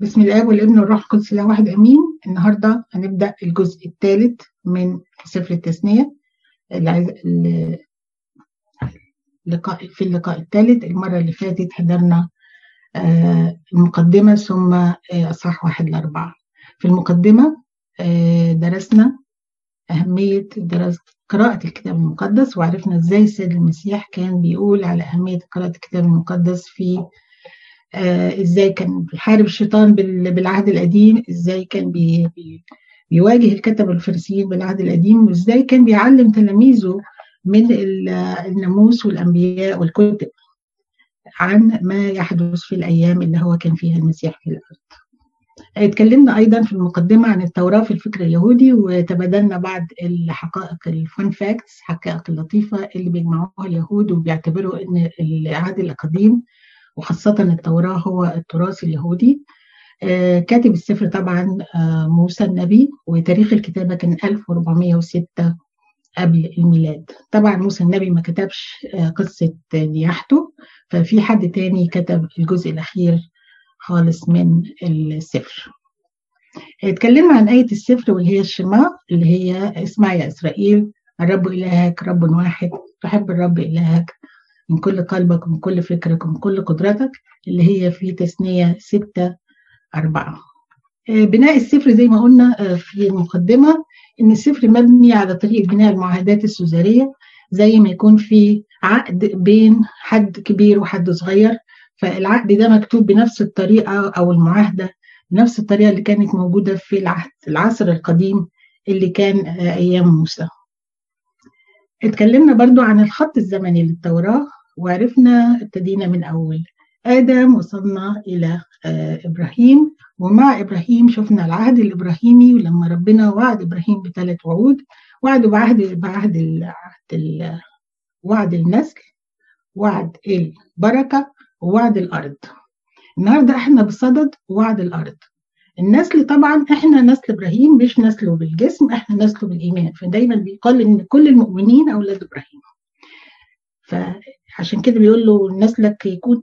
بسم الله والابن والروح القدس الله واحد آمين. النهارده هنبدأ الجزء الثالث من سفر التثنية اللي لقاء في اللقاء الثالث. المرة اللي فاتت حضرنا المقدمة ثم أصحاح واحد لاربعه في المقدمة درسنا أهمية دراسه قراءة الكتاب المقدس وعرفنا إزاي السيد المسيح كان بيقول على أهمية قراءة الكتاب المقدس في آه إزاي كان بيحارب الشيطان بالعهد القديم إزاي كان بي بي بيواجه الكتب الفريسيين بالعهد القديم وإزاي كان بيعلم تلاميذه من الناموس والأنبياء والكتب عن ما يحدث في الأيام اللي هو كان فيها المسيح في الأرض. اتكلمنا أيضا في المقدمة عن التوراة في الفكر اليهودي وتبادلنا بعض الحقائق ال fun facts حقائق اللطيفة اللي بيجمعوها اليهود وبيعتبروا إن العهد القديم وخاصة التوراة هو التراث اليهودي. آه كاتب السفر طبعا آه موسى النبي وتاريخ الكتابة كان 1406 قبل الميلاد. طبعا موسى النبي ما كتبش آه قصة نياحته ففي حد تاني كتب الجزء الأخير خالص من السفر. اتكلمنا عن آية السفر واللي هي الشماء اللي هي اسمع يا إسرائيل الرب إلهك رب واحد تحب الرب إلهك. من كل قلبك ومن كل فكرك ومن كل قدرتك اللي هي في تثنية ستة أربعة. بناء السفر زي ما قلنا في المقدمة إن السفر مبني على طريقة بناء المعاهدات السوزارية زي ما يكون في عقد بين حد كبير وحد صغير. فالعقد ده مكتوب بنفس الطريقة أو المعاهدة بنفس الطريقة اللي كانت موجودة في العهد العصر القديم اللي كان أيام موسى. اتكلمنا برضو عن الخط الزمني للتوراة وعرفنا ابتدينا من أول. آدم وصلنا إلى إبراهيم ومع إبراهيم شفنا العهد الإبراهيمي ولما ربنا وعد إبراهيم بثلاث وعود وعده بعهد بعهد العهد وعد النسل وعد البركة ووعد الأرض. النهاردة إحنا بصدد وعد الأرض. النسل طبعا إحنا نسل إبراهيم مش نسله بالجسم إحنا نسله بالإيمان. فدايما بيقال إن كل المؤمنين أولاد إبراهيم. فعشان كده بيقول له نسلك يكون.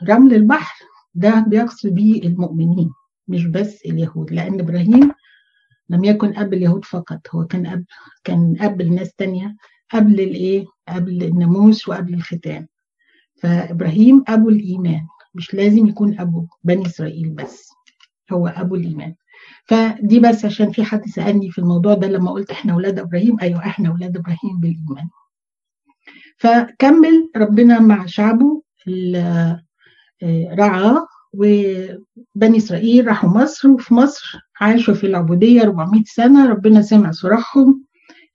كرمل البحر ده بيقصد بيه المؤمنين مش بس اليهود. لأن إبراهيم لم يكن أب اليهود فقط هو كان أب كان أب لناس تانية قبل الايه قبل الناموس وقبل الختان فإبراهيم أبو الإيمان مش لازم يكون أبو بني إسرائيل بس هو أبو الإيمان. فدي بس عشان في حد سألني في الموضوع ده لما قلت إحنا أولاد إبراهيم أيوه إحنا أولاد إبراهيم بالإيمان. فكمل ربنا مع شعبه رعاه وبني إسرائيل راحوا مصر وفي مصر عاشوا في العبودية 400 سنة ربنا سمع صراخهم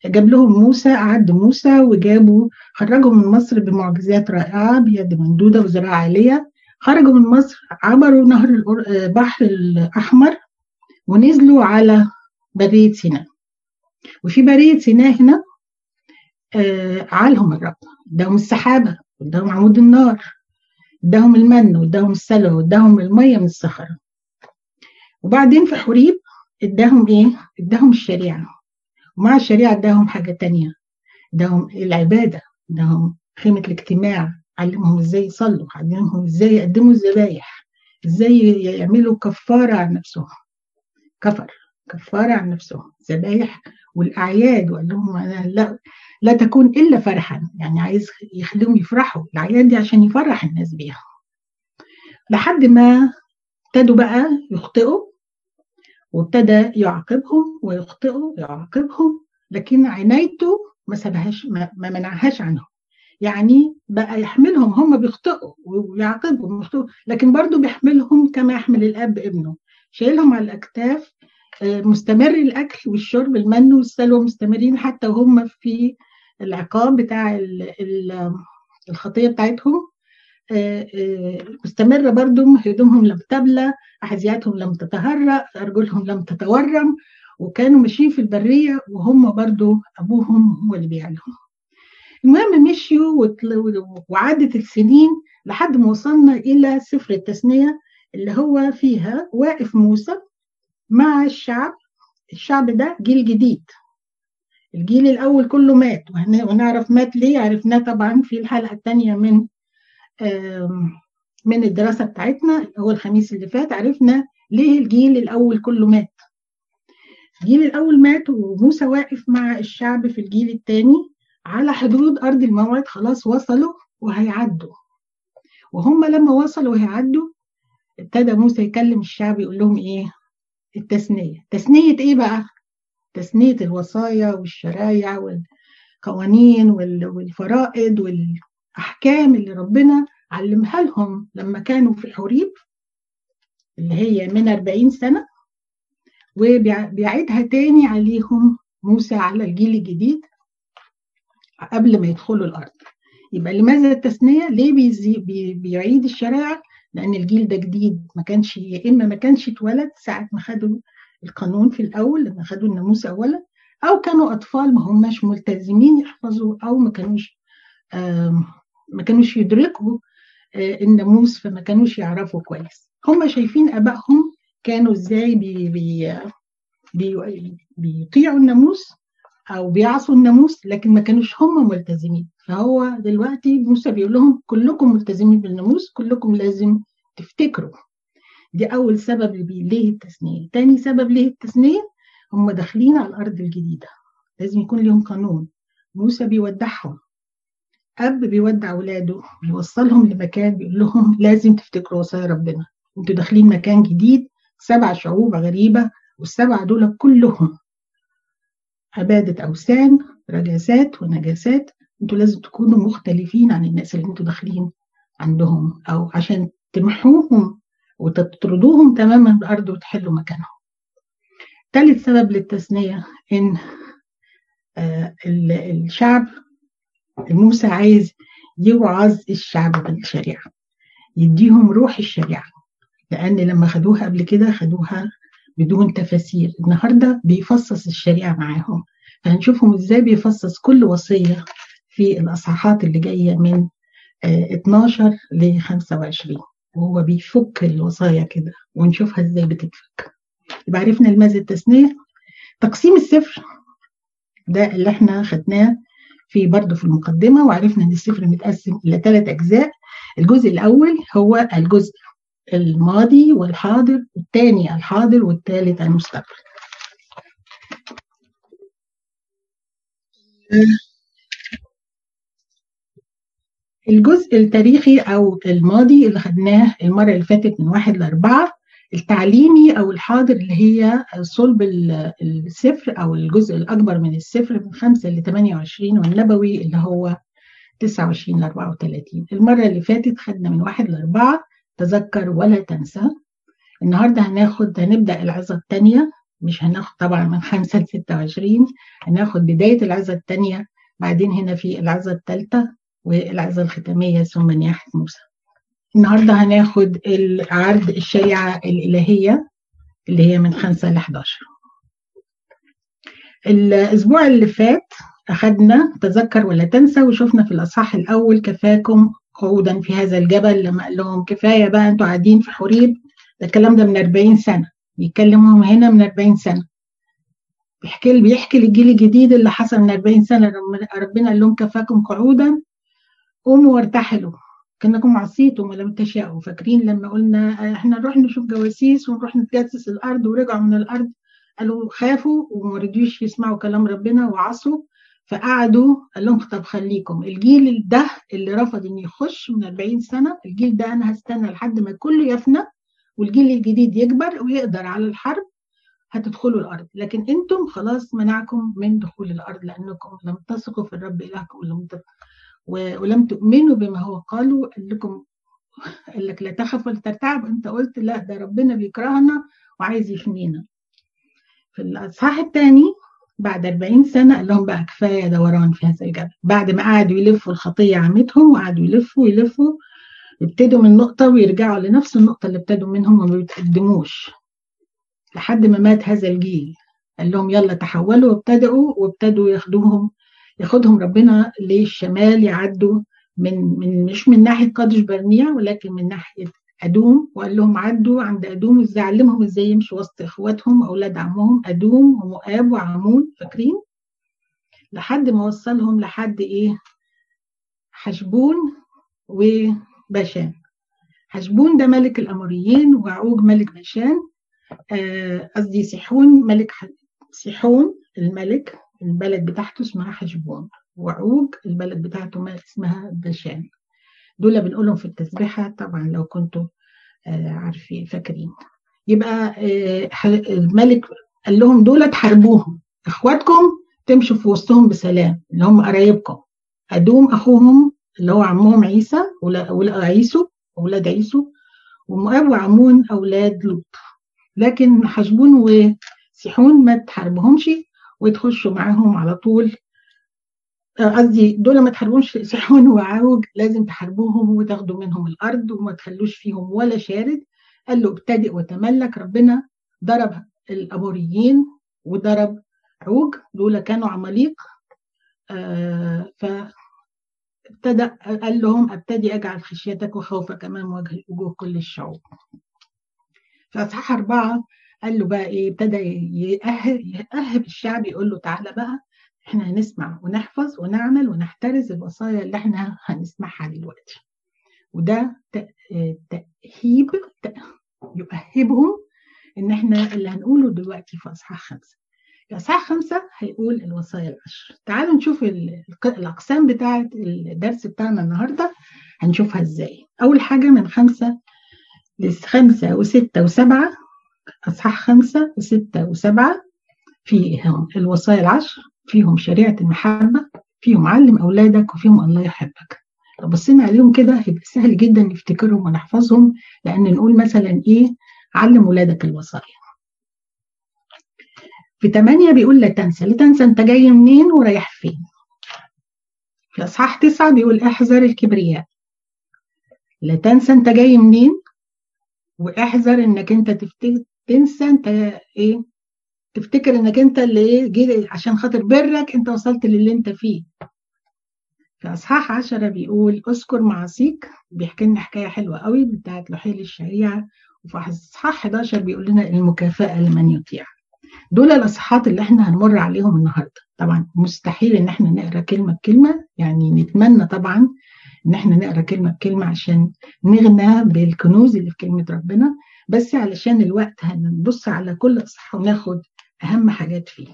جاب لهم موسى أعد موسى وجابوا خرجوا من مصر بمعجزات رائعة بيد ممدودة وزراعة عالية خرجوا من مصر عبروا نهر البحر الأحمر ونزلوا على برية سيناء. وفي برية سيناء هنا آه عالهم الرب. اداهم السحابة واداهم عمود النار اداهم المن واداهم السلوى واداهم المية من الصخرة وبعدين في حريب اداهم إيه؟ اداهم الشريعة. ومع الشريعة اداهم حاجة تانية. اداهم العبادة اداهم خيمة الاجتماع علمهم إزاي يصلوا علمهم إزاي يقدموا الذبايح إزاي يعملوا كفارة عن نفسهم. كفر كفارة عن نفسهم. ذبايح والأعياد وقال لهم لا لا تكون إلا فرحا. يعني عايز يخليهم يفرحوا. الأعياد دي عشان يفرح الناس بيها. لحد ما ابتدوا بقى يخطئوا وابتدى يعاقبهم ويخطئوا يعاقبهم لكن عنايته ما سابهاش ما, منعهاش عنهم. يعني بقى يحملهم. هم بيخطئوا ويعاقبهم لكن برضه بيحملهم كما يحمل الأب ابنه. شايلهم على الأكتاف مستمر الأكل والشرب المن والسلوى مستمرين حتى وهم في العقاب بتاع الخطية بتاعتهم. مستمرة برضه هدومهم لم تبلى أحذياتهم لم تتهرأ أرجلهم لم تتورم وكانوا ماشيين في البرية وهم برضه أبوهم هو اللي بيعلهم المهم مشيوا وعدت السنين لحد ما وصلنا إلى سفر التثنية اللي هو فيها واقف موسى. مع الشعب الشعب ده جيل جديد. الجيل الأول كله مات ونعرف مات ليه؟ عرفناه طبعا في الحلقة الثانية من من الدراسة بتاعتنا هو الخميس اللي فات عرفنا ليه الجيل الأول كله مات. الجيل الأول مات وموسى واقف مع الشعب في الجيل الثاني على حدود أرض الموعد خلاص وصلوا وهيعدوا. وهم لما وصلوا وهيعدوا ابتدى موسى يكلم الشعب يقول لهم إيه؟ التثنية تثنية إيه بقى تثنية الوصايا والشرايع والقوانين والفرائض والأحكام اللي ربنا علمها لهم لما كانوا في حوريب اللي هي من 40 سنة وبيعيدها تاني عليهم موسى على الجيل الجديد قبل ما يدخلوا الأرض يبقى لماذا التثنية؟ ليه بيعيد الشرائع؟ لأن الجيل ده جديد. ما كانش يا إما ما كانش اتولد ساعة ما خدوا القانون في الأول لما خدوا الناموس أولا أو كانوا أطفال ما هماش ملتزمين يحفظوا أو ما كانوش ما كانوش يدركوا الناموس فما كانوش يعرفوا كويس. هم شايفين آبائهم كانوا إزاي بي بي بي بيطيعوا الناموس أو بيعصوا الناموس لكن ما كانوش هم ملتزمين. فهو دلوقتي موسى بيقول لهم كلكم ملتزمين بالناموس كلكم لازم تفتكروا. دي أول سبب ليه التثنيه تاني سبب ليه التثنيه هم داخلين على الأرض الجديدة. لازم يكون لهم قانون. موسى بيودعهم. أب بيودع اولاده بيوصلهم لمكان بيقول لهم لازم تفتكروا وصايا ربنا. أنتوا داخلين مكان جديد سبع شعوب غريبة والسبع دول كلهم عبادة أوثان رجاسات ونجاسات أنتوا لازم تكونوا مختلفين عن الناس اللي أنتوا داخلين عندهم أو عشان تمحوهم وتطردوهم تماما الأرض وتحلوا مكانهم. ثالث سبب للتثنية إن آه الشعب موسى عايز يوعظ الشعب بالشريعة يديهم روح الشريعة لأن لما خدوها قبل كده خدوها بدون تفاسير. النهاردة بيفصص الشريعة معاهم. فهنشوفهم إزاي بيفصص كل وصية في الأصحاحات اللي جاية من 12 ل 25 وهو بيفك الوصايا كده ونشوفها إزاي بتتفك. يبقى عرفنا لماذا التثنية. تقسيم السفر ده اللي إحنا خدناه في برضه في المقدمة وعرفنا إن السفر متقسم إلى ثلاث أجزاء. الجزء الأول هو الجزء الماضي والحاضر الثاني الحاضر والثالث المستقبل. الجزء التاريخي أو الماضي اللي خدناه المرة اللي فاتت من واحد لأربعة التعليمي أو الحاضر اللي هي صلب السفر أو الجزء الأكبر من السفر من 5 ل 28 والنبوي اللي هو 29 ل 34 المرة اللي فاتت خدنا من واحد لأربعة تذكر ولا تنسى. النهارده هناخد هنبدأ العظة الثانية مش هناخد طبعا من 5 ل 26 هناخد بداية العظة الثانية بعدين هنا في العظة الثالثه والعظه الختاميه ثم نياحة موسى. النهارده هناخد عرض الشريعة الإلهية اللي هي من 5 ل 11 الأسبوع اللي فات أخذنا تذكر ولا تنسى وشفنا في الأصحاح الأول كفاكم قعودا في هذا الجبل لما قال لهم كفاية بقى أنتوا قاعدين في حريب. ده الكلام ده من 40 سنة. بيتكلمهم هنا من 40 سنة. بيحكي بيحكي للجيل الجديد اللي حصل من 40 سنة. ربنا قال لهم كفاكم قعودا. قوموا وارتحلوا كأنكم عصيتم ولم تشاءوا. فاكرين لما قلنا إحنا نروح نشوف جواسيس ونروح نتجسس الأرض ورجعوا من الأرض؟ قالوا خافوا وما رضيوش يسمعوا كلام ربنا وعصوا فقعدوا قال لهم طب خليكم الجيل ده اللي رفض ان يخش من 40 سنة الجيل ده أنا هستنى لحد ما كله يفنى والجيل الجديد يكبر ويقدر على الحرب هتدخلوا الأرض. لكن أنتم خلاص منعكم من دخول الأرض لأنكم لم تثقوا في الرب إلهكم ولم ولم تؤمنوا بما هو. قالوا قال لكم قال لك لا تخف ولا ترتعب انت قلت لا ده ربنا بيكرهنا وعايز يفنينا في الأصحاح الثاني بعد 40 سنة قال لهم بقى كفاية دوران في هذا الجبل. بعد ما قعدوا يلفوا الخطية عمتهم وقعدوا يلفوا يلفوا يبتدوا من نقطة ويرجعوا لنفس النقطة اللي ابتدوا منهم وما بيتقدموش. لحد ما مات هذا الجيل. قال لهم يلا تحولوا وابتدأوا وابتدوا ياخدوهم ياخدهم ربنا للشمال يعدوا من من مش من ناحية قادش برنيع ولكن من ناحية أدوم. وقال لهم عدوا عند أدوم. إزاي؟ علمهم إزاي يمشوا وسط إخواتهم أولاد عمهم أدوم ومؤاب وعمون. فاكرين؟ لحد ما وصلهم لحد إيه؟ حشبون وبشان. حشبون ده ملك الأموريين وعوج ملك بشان قصدي آه سيحون ملك. سيحون الملك. البلد بتاعته اسمها حشبون وعوج البلد بتاعته ما اسمها بشان. دول بنقولهم في التسبيحة طبعا لو كنتوا آه عارفين فاكرين. يبقى آه الملك قال لهم دول تحاربوهم إخواتكم تمشوا في وسطهم بسلام اللي هم قرايبكم. أدوم أخوهم اللي هو عمهم عيسى عيسو أولاد عيسو ومؤاب وعمون أولاد لوط. لكن حشبون وسيحون ما تحاربهمش. وتخشوا معاهم على طول. قصدي دول ما تحاربوش سيحون وعوج لازم تحاربوهم وتاخدوا منهم الأرض وما تخلوش فيهم ولا شارد. قال له ابتدئ وتملك. ربنا ضرب الأموريين وضرب عوج. دول كانوا عماليق. آه ف ابتدى قال لهم ابتدي اجعل خشيتك وخوفك امام وجه وجوه كل الشعوب. في اصحاح أربعة قال له بقى إيه ابتدى يأهب, الشعب يقول له تعالى بقى إحنا هنسمع ونحفظ ونعمل ونحترز الوصايا اللي إحنا هنسمعها دلوقتي. وده تأهيب يؤهبهم إن إحنا اللي هنقوله دلوقتي في إصحاح خمسة. إصحاح خمسة هيقول الوصايا العشر. تعالوا نشوف الأقسام بتاعه الدرس بتاعنا النهارده هنشوفها إزاي. أول حاجة من خمسة لخمسه وستة وسبعة أصحاح خمسة وستة وسبعة فيهم الوصايا العشر فيهم شريعة المحبة فيهم علم أولادك وفيهم الله يحبك. لو بصينا عليهم كده هيبقى سهل جدا نفتكرهم ونحفظهم لأن نقول مثلا إيه؟ علم ولادك الوصايا. في 8 بيقول لا تنسى لا تنسى أنت جاي منين ورايح فين. في أصحاح 9 بيقول احذر الكبرياء. لا تنسى أنت جاي منين وإحذر إنك أنت تفتكر تنسى انت إيه تفتكر انك انت اللي جيت عشان خاطر برك انت وصلت للي انت فيه. في اصحاح 10 بيقول أذكر معاصيك. بيحكي لنا حكاية حلوة قوي بتاعت لحيل الشريعة. وفي اصحاح 11 بيقول لنا المكافأة لمن يطيع. دول الاصحاحات اللي إحنا هنمر عليهم النهارده. طبعا مستحيل إن إحنا نقرأ كلمة بكلمة يعني نتمنى طبعا ان إحنا نقرأ كلمه بكلمه عشان نغنى بالكنوز اللي في كلمة ربنا بس علشان الوقت هنبص على كل اصحاح وناخد أهم حاجات فيه.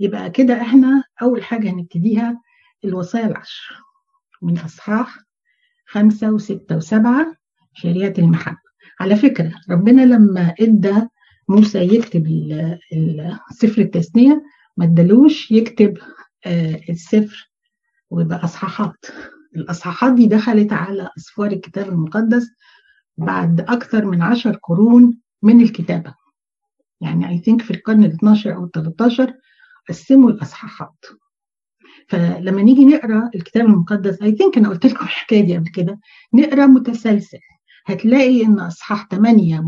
يبقى كده إحنا أول حاجة هنبتديها الوصايا العشر. من إصحاح خمسة وستة وسبعة شريعة المحبة. على فكرة ربنا لما إدى موسى يكتب سفر التثنية ما إدالوش يكتب السفر ويبقى إصحاحات. الأصحاحات دي دخلت على أسفار الكتاب المقدس بعد أكثر من عشر قرون من الكتابة. يعني اي ثينك في القرن ال 12 أو ال 13 قسموا الأصحاحات. فلما نيجي نقرأ الكتاب المقدس اي ثينك أنا قلت لكم الحكاية دي قبل كده نقرأ متسلسل. هتلاقي إن أصحاح 8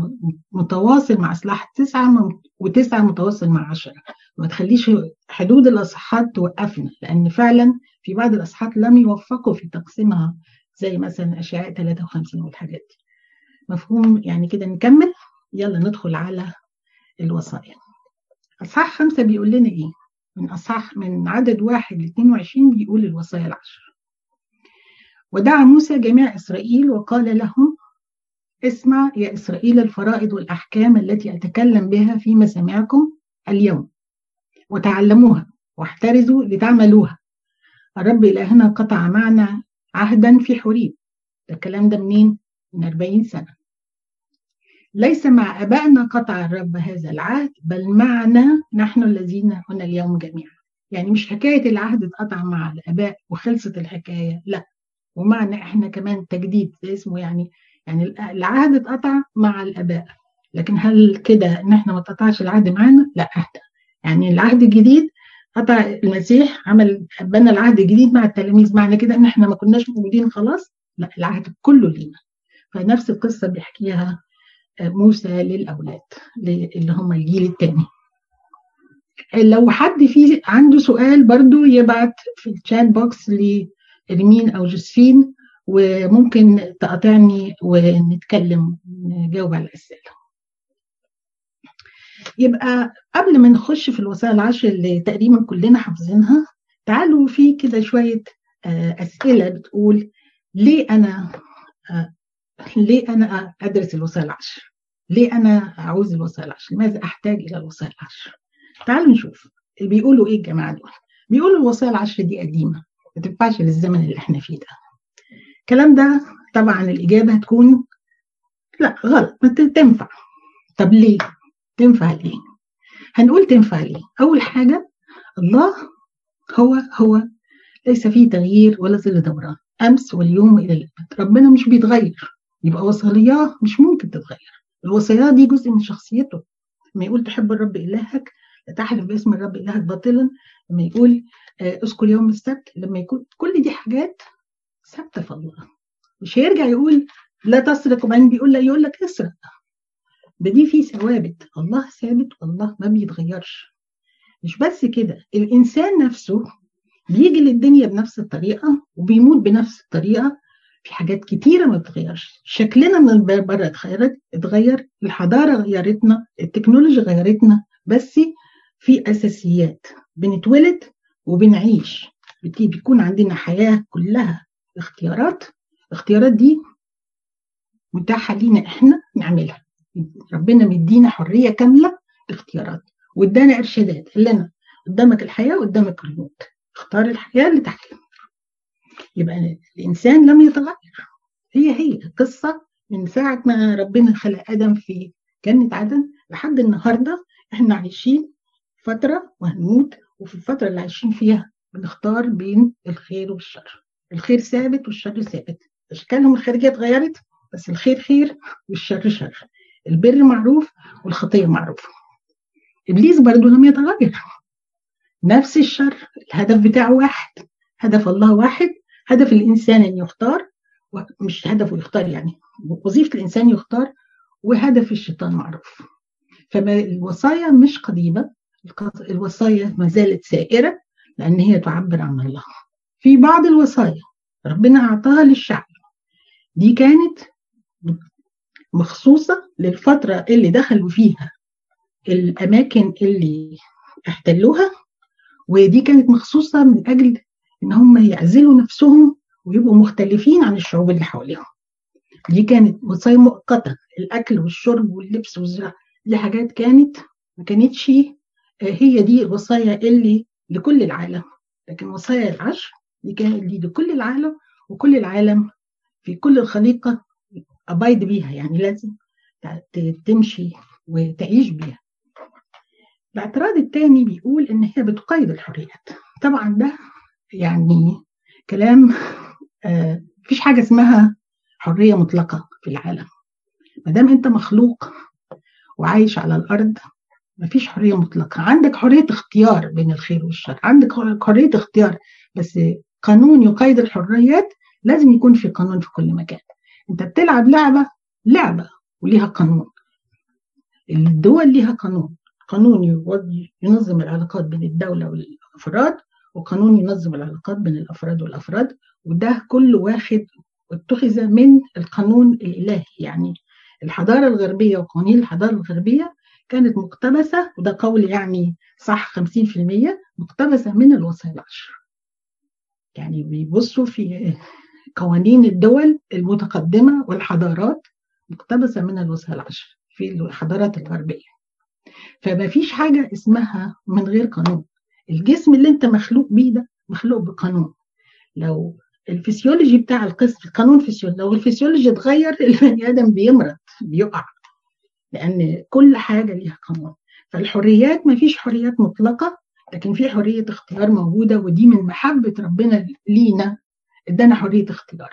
متواصل مع أصحاح 9 و9 متواصل مع 10 ما تخليش حدود الأصحاحات توقفنا لأن فعلا في بعض الاصحاحات لم يوفقوا في تقسيمها زي مثلا اشعياء 53 والحاجات دي. مفهوم؟ يعني كده نكمل؟ يلا ندخل على الوصايا أصحاح خمسة بيقول لنا إيه؟ من أصحاح من عدد واحد ل 22 بيقول الوصايا العشر ودعا موسى جميع إسرائيل وقال لهم اسمع يا إسرائيل الفرائض والأحكام التي أتكلم بها في مسامعكم اليوم وتعلموها واحترزوا لتعملوها. الرب إلهنا قطع معنا عهدا في حريب الكلام ده منين؟ من 40 سنة. ليس مع أبائنا قطع الرب هذا العهد بل معنا نحن الذين هنا اليوم جميعا. يعني مش حكاية العهد اتقطع مع الآباء وخلصت الحكاية لا. ومعنا إحنا كمان تجديد اسمه يعني يعني العهد اتقطع مع الآباء. لكن هل كده إن إحنا ما اتقطعش العهد معانا؟ لا أهدى. يعني العهد الجديد قطع المسيح عمل بنى العهد الجديد مع التلاميذ. معنى كده إن إحنا ما كناش موجودين خلاص لا العهد كله لينا. فنفس القصة بيحكيها موسى للأولاد اللي هم الجيل الثاني لو حد فيه عنده سؤال برضو يبعت في الشات بوكس لريمين أو جوزفين وممكن تقاطعني ونتكلم نجاوب على الأسئلة. يبقى قبل ما نخش في الوسائل العشر اللي تقريبا كلنا حافظينها تعالوا في كده شوية أسئلة بتقول ليه أنا ليه أنا أدرس الوصايا العشر؟ ليه أنا أعوز الوصايا العشر؟ لماذا أحتاج إلى الوصايا العشر؟ تعالوا نشوف بيقولوا إيه الجماعة دول؟ بيقولوا الوصايا العشر دي قديمة ما تنفعش للزمن اللي إحنا فيه ده. الكلام ده طبعا الإجابة هتكون لا غلط ما تنفع. طب ليه؟ تنفع ليه؟ هنقول تنفع ليه؟ أول حاجة الله هو هو ليس فيه تغيير ولا ظل دوران أمس واليوم والى الأبد. ربنا مش بيتغير. يبقى وصاياه مش ممكن تتغير. الوصايا دي جزء من شخصيته. لما يقول تحب الرب إلهك لا تحلف باسم الرب إلهك باطلا. لما يقول اذكر يوم السبت لما يكون كل دي حاجات ثابتة في الله. مش هيرجع يقول لا تسرق وبعدين بيقول لا يقول لك اسرق. ده دي في ثوابت. الله ثابت والله ما بيتغيرش. مش بس كده الإنسان نفسه بيجي للدنيا بنفس الطريقة وبيموت بنفس الطريقة. في حاجات كتيرة ما بتغيرش شكلنا من بره اتغيرت اتغير الحضارة غيرتنا التكنولوجيا غيرتنا بس في أساسيات بنتولد وبنعيش. بيكون عندنا حياة كلها اختيارات. الاختيارات دي متاحة لينا إحنا نعملها. ربنا مدينا حرية كاملة الاختيارات وادانا إرشادات. قال لنا قدامك الحياة وقدامك الموت اختار الحياة اللي تحلم يبقى الإنسان لم يتغير. هي هي قصه من ساعة ما ربنا خلق آدم في جنة عدن لحد النهارده إحنا عايشين فترة وهنموت. وفي الفترة اللي عايشين فيها بنختار بين الخير والشر. الخير ثابت والشر ثابت. اشكالهم الخارجية اتغيرت بس الخير خير والشر شر. البر معروف والخطيه معروفه إبليس برضه لم يتغير. نفس الشر الهدف بتاعه واحد هدف الله واحد هدف الإنسان أن يختار مش هدفه يختار يعني وظيفة الإنسان يختار وهدف الشيطان معروف. فالوصايا مش قديمة الوصايا ما زالت سائرة لأن هي تعبر عن الله. في بعض الوصايا ربنا أعطاها للشعب. دي كانت مخصوصة للفترة اللي دخلوا فيها الأماكن اللي احتلوها ودي كانت مخصوصة من أجل إن هم يعزلوا نفسهم ويبقوا مختلفين عن الشعوب اللي حواليهم. دي كانت وصايا مؤقتة. الأكل والشرب واللبس والزراعة دي حاجات كانت ما كانتش هي دي الوصايا اللي لكل العالم. لكن وصايا العشر دي كانت دي لكل العالم وكل العالم في كل الخليقة ابايد بيها يعني لازم تمشي وتعيش بيها. الاعتراض الثاني بيقول إن هي بتقيد الحريات. طبعا ده يعني كلام آه مفيش حاجة اسمها حرية مطلقة في العالم. ما دام أنت مخلوق وعايش على الأرض مفيش حرية مطلقة. عندك حرية اختيار بين الخير والشر. عندك حرية اختيار بس قانون يقيد الحريات لازم يكون في قانون في كل مكان. أنت بتلعب لعبة لعبة وليها قانون. الدول ليها قانون. قانون ينظم العلاقات بين الدولة والأفراد وقانون ينظم العلاقات بين الأفراد والأفراد وده كل واحد اتخذ من القانون الإلهي. يعني الحضارة الغربية وقوانين الحضارة الغربية كانت مقتبسة وده قول يعني صح 50% مقتبسة من الوصايا العشر. يعني بيبصوا في قوانين الدول المتقدمة والحضارات مقتبسة من الوصايا العشر في الحضارات الغربية. فما فيش حاجة اسمها من غير قانون. الجسم اللي انت مخلوق بيه ده مخلوق بقانون. لو الفسيولوجي بتاع الجسم قانون فسيولوجي لو الفسيولوجي اتغير البني آدم بيمرض بيقع. لأن كل حاجة ليها قانون. فالحريات ما فيش حريات مطلقة لكن في حرية اختيار موجودة ودي من محبة ربنا لينا ادانا حرية اختيار.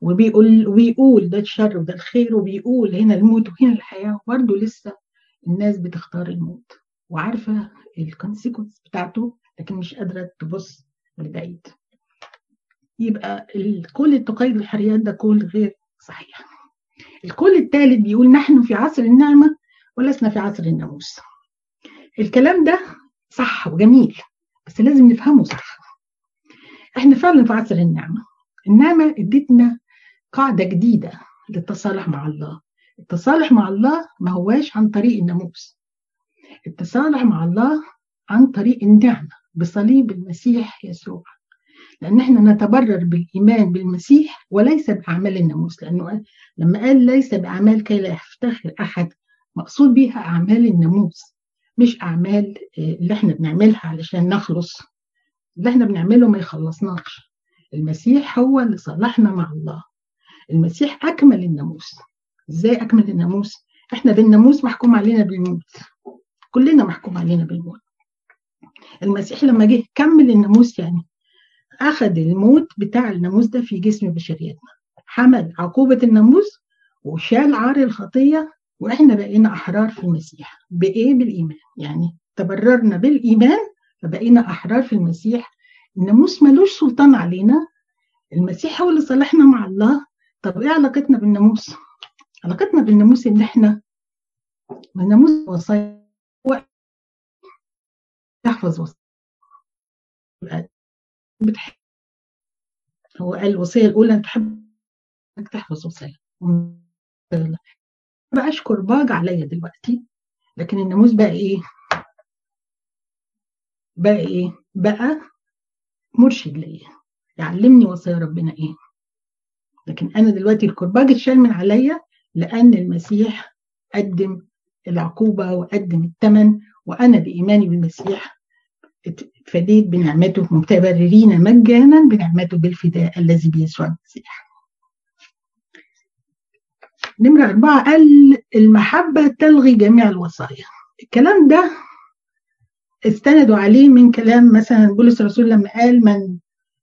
وبيقول وبيقول ده الشر وده الخير وبيقول هنا الموت وهنا الحياة وبرده لسه الناس بتختار الموت. وعارفة الكونسيكونس بتاعته لكن مش قادرة تبص لبعيد. يبقى الكل تقيد الحريات ده كل غير صحيح. الكل الثالث بيقول نحن في عصر النعمة ولسنا في عصر الناموس. الكلام ده صح وجميل بس لازم نفهمه صح. إحنا فعلا في عصر النعمه النعمة إدتنا قاعدة جديدة للتصالح مع الله. التصالح مع الله ما هواش عن طريق الناموس. التصالح مع الله عن طريق النعمة بصليب المسيح يسوع. لأن إحنا نتبرر بالإيمان بالمسيح وليس بأعمال الناموس لأنه لما قال ليس بأعمال كي لا يفتخر أحد مقصود بيها أعمال الناموس مش أعمال اللي إحنا بنعملها علشان نخلص. اللي إحنا بنعمله ما يخلصناش. المسيح هو اللي صلحنا مع الله. المسيح أكمل الناموس. إزاي أكمل الناموس؟ إحنا بالناموس محكوم علينا بالموت. كلنا محكوم علينا بالموت. المسيح لما جه كمل الناموس يعني أخذ الموت بتاع الناموس ده في جسم بشريتنا. حمل عقوبة الناموس وشال عار الخطية وإحنا بقينا أحرار في المسيح. بإيه؟ بالإيمان. يعني تبررنا بالإيمان فبقينا أحرار في المسيح. الناموس ملوش سلطان علينا. المسيح هو اللي صالحنا مع الله. طب إيه علاقتنا بالناموس علاقتنا بالناموس إن إحنا الناموس وصايا. تحفظ وصايا. بتحب هو قال الوصية الأولى انك تحب إنك تحفظ وصايا. بقاش كرباج عليا دلوقتي. لكن الناموس بقى إيه؟ بقى إيه؟ بقى مرشد ليا يعلمني وصايا ربنا إيه. لكن أنا دلوقتي الكرباج اتشال من عليا لأن المسيح قدم العقوبة وقدم الثمن وأنا بإيماني بالمسيح اتفديت بنعمته متبررين مجانا بنعمته بالفداء الذي بيسوع المسيح. نمرة أربعة قال المحبة تلغي جميع الوصايا. الكلام ده استندوا عليه من كلام مثلا بولس الرسول لما قال من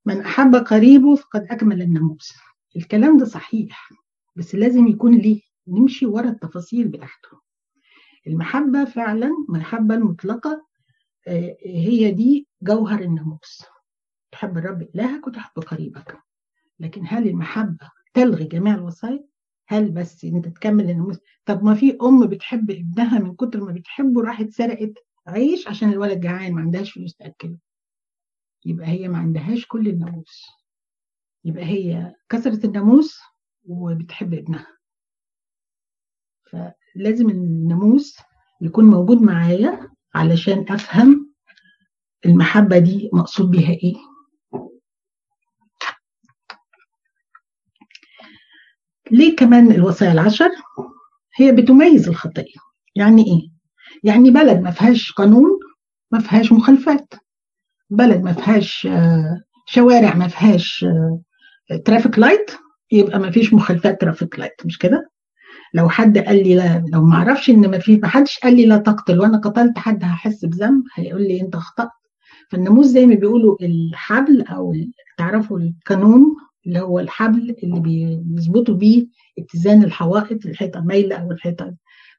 من أحب قريبه فقد أكمل الناموس. الكلام ده صحيح بس لازم يكون ليه نمشي ورا التفاصيل بتاعته. المحبة فعلا المحبة المطلقة هي دي جوهر الناموس. تحب الرب إلهك وتحب قريبك. لكن هل المحبة تلغي جميع الوصايا؟ هل بس أنت تكمل الناموس؟ طب ما في أم بتحب ابنها من كتر ما بتحبه راحت سرقت عيش عشان الولد جعان ما عندهاش فلوس تأكله. يبقى هي ما عندهاش كل الناموس. يبقى هي كسرت الناموس وبتحب ابنها. فلازم الناموس يكون موجود معايا علشان أفهم المحبة دي مقصود بيها إيه. ليه كمان الوصايا العشر؟ هي بتميز الخطية يعني إيه؟ يعني بلد ما فيهاش قانون ما فيهاش مخالفات. بلد ما فيهاش شوارع ما فيهاش traffic light يبقى ما فيش مخالفات traffic light مش كده؟ لو حد قال لي لا لو ما أعرفش إن ما في ما حدش قال لي لا تقتل وأنا قتلت حد هحس بذنب هيقول لي أنت أخطأت. فالناموس زي ما بيقولوا الحبل أو تعرفوا القانون اللي هو الحبل اللي بيظبطوا بيه اتزان الحوائط الحيطة مايلة أو الحيطة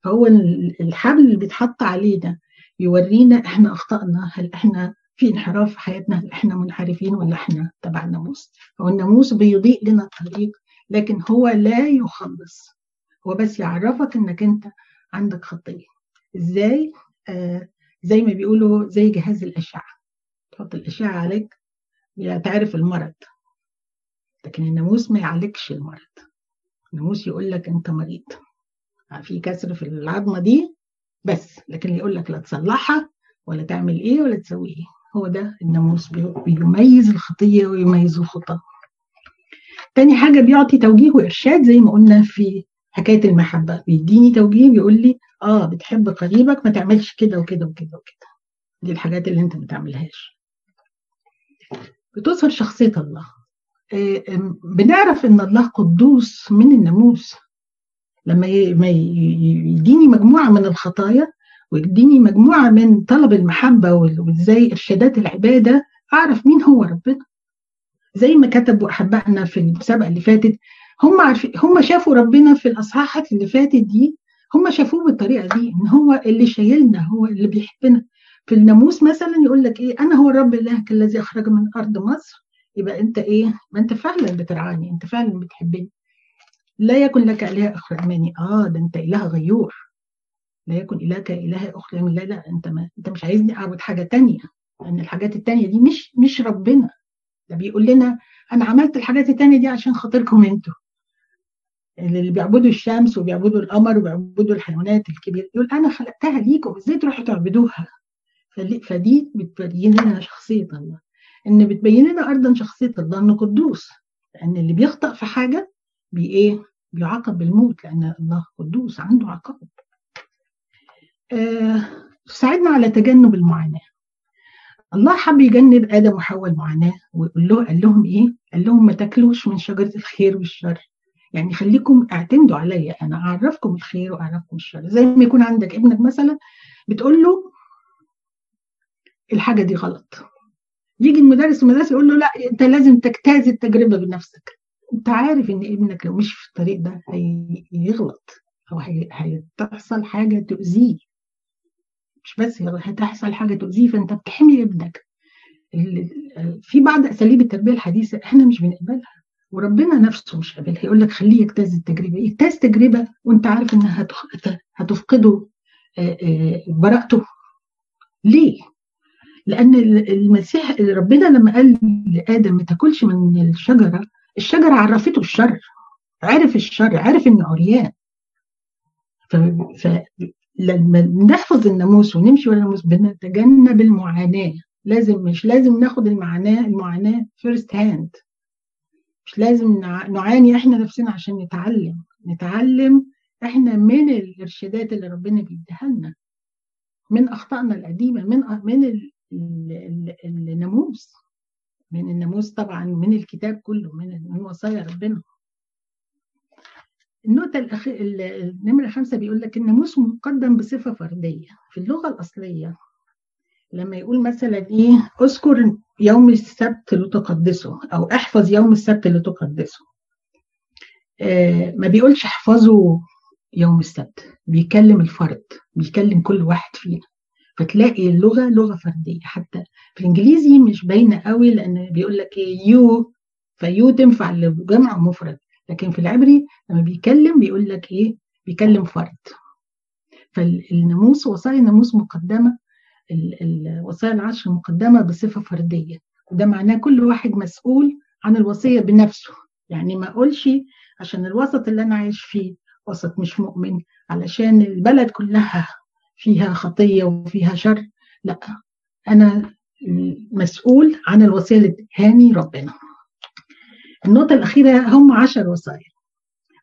فهو الحبل اللي بيتحط علينا يورينا إحنا أخطأنا هل إحنا في انحراف في حياتنا هل إحنا منحرفين ولا إحنا تبع الناموس؟ هو الناموس بيضيء لنا الطريق لكن هو لا يخلص هو بس يعرفك إنك أنت عندك خطية. إزاي؟ آه زي ما بيقولوا زي جهاز الأشعة. تحط الأشعة عليك تعرف المرض لكن الناموس ما يعالجش المرض. الناموس يقول لك أنت مريض. في كسر في العظمة دي بس لكن يقول لك لا تصلحها ولا تعمل إيه ولا تسوي إيه. هو ده الناموس بيميز الخطية ويميز الخطاه تاني حاجة بيعطي توجيه وإرشاد زي ما قلنا في حكاية المحبة. بيديني توجيه بيقول لي آه بتحب قريبك ما تعملش كده وكده وكده وكده. دي الحاجات اللي أنت ما تعملهاش. بتظهر شخصية الله. بنعرف إن الله قدوس من الناموس. لما يديني مجموعة من الخطايا ويديني مجموعة من طلب المحبة وازاي ارشادات العبادة أعرف مين هو ربنا. زي ما كتبوا أحبائنا في المسابقه اللي فاتت هم عارفين هم شافوا ربنا في الأصحاحات اللي فاتت دي هم شافوه بالطريقة دي إن هو اللي شايلنا هو اللي بيحبنا. في الناموس مثلا يقول لك إيه أنا هو الرب الهك الذي أخرج من أرض مصر يبقى أنت إيه؟ ما أنت فعلا بترعاني أنت فعلا بتحبني. لا يكن لك إله آخر. مني آه ده أنت إله غيور. لا يكن إلهك إله اخر من لا لا أنت ما أنت مش عايزني أعبد حاجة تانية لأن الحاجات التانية دي مش مش ربنا. ده بيقول لنا أنا عملت الحاجات التانية دي عشان خاطركم أنتوا. اللي بيعبدوا الشمس وبيعبدوا القمر وبيعبدوا الحيوانات الكبيرة يقول أنا خلقتها ليكم إزاي تروحوا تعبدوها؟ فدي بتبين لنا شخصية الله. إن بتبين لنا أيضا شخصية الله إنه قدوس. لأن اللي بيخطأ في حاجة بي إيه بيعاقب بالموت لأن الله قدوس عنده عقاب. آه ساعدنا على تجنب المعاناة. الله حب يجنب آدم وحواء المعاناة ويقول له قال لهم إيه؟ قال لهم ما تاكلوش من شجرة الخير والشر. يعني خليكم اعتمدوا عليا أنا أعرفكم الخير وأعرفكم الشر. زي ما يكون عندك ابنك مثلا بتقول له الحاجة دي غلط. يجي المدرس المدرس يقول له لا أنت لازم تجتاز التجربة بنفسك. انت عارف ان ابنك لو مشي في الطريق ده هيغلط أو هتحصل حاجة تؤذيه. مش بس هتحصل حاجة تؤذيه فانت بتحمي ابنك. في بعض أساليب التربية الحديثة إحنا مش بنقبلها وربنا نفسه مش قابلها. يقول لك خليه يجتاز التجربة. يجتاز تجربة وانت عارف انها هتفقده براءته. ليه؟ لأن المسيح ربنا لما قال لآدم ما تاكلش من الشجرة الشجرة عرفته الشر عرف الشر عرف إنه عريان. فلما نحفظ الناموس ونمشي ورا الناموس بنتجنب المعاناة. لازم مش لازم ناخد المعاناة المعاناة first hand مش لازم نعاني إحنا نفسنا عشان نتعلم. نتعلم إحنا من الإرشادات اللي ربنا بيديها لنا. من أخطائنا القديمة من من الناموس. من الناموس طبعا من الكتاب كله من وصايا ربنا. النقطة الأخ... النمرة خمسة بيقول لك الناموس مقدم بصفة فردية. في اللغة الأصلية لما يقول مثلا إيه أذكر يوم السبت لتقدسه أو أحفظ يوم السبت لتقدسه آه ما بيقولش أحفظوا يوم السبت بيكلم الفرد بيكلم كل واحد فينا. فتلاقي اللغة لغة فردية. حتى في الإنجليزي مش باينة قوي لأن بيقول لك يو فيو تنفع لجمع ومفرد لكن في العبري لما بيكلم بيقول لك إيه بيكلم فرد. فالناموس وصايا الناموس مقدمة الوصايا العشر مقدمة بصفة فردية. وده معناه كل واحد مسؤول عن الوصية بنفسه. يعني ما أقولش عشان الوسط اللي أنا عايش فيه وسط مش مؤمن علشان البلد كلها. فيها خطية وفيها شر؟ لا. أنا مسؤول عن الوصيه اللي ادهاني ربنا. النقطة الأخيرة هم عشر وصايا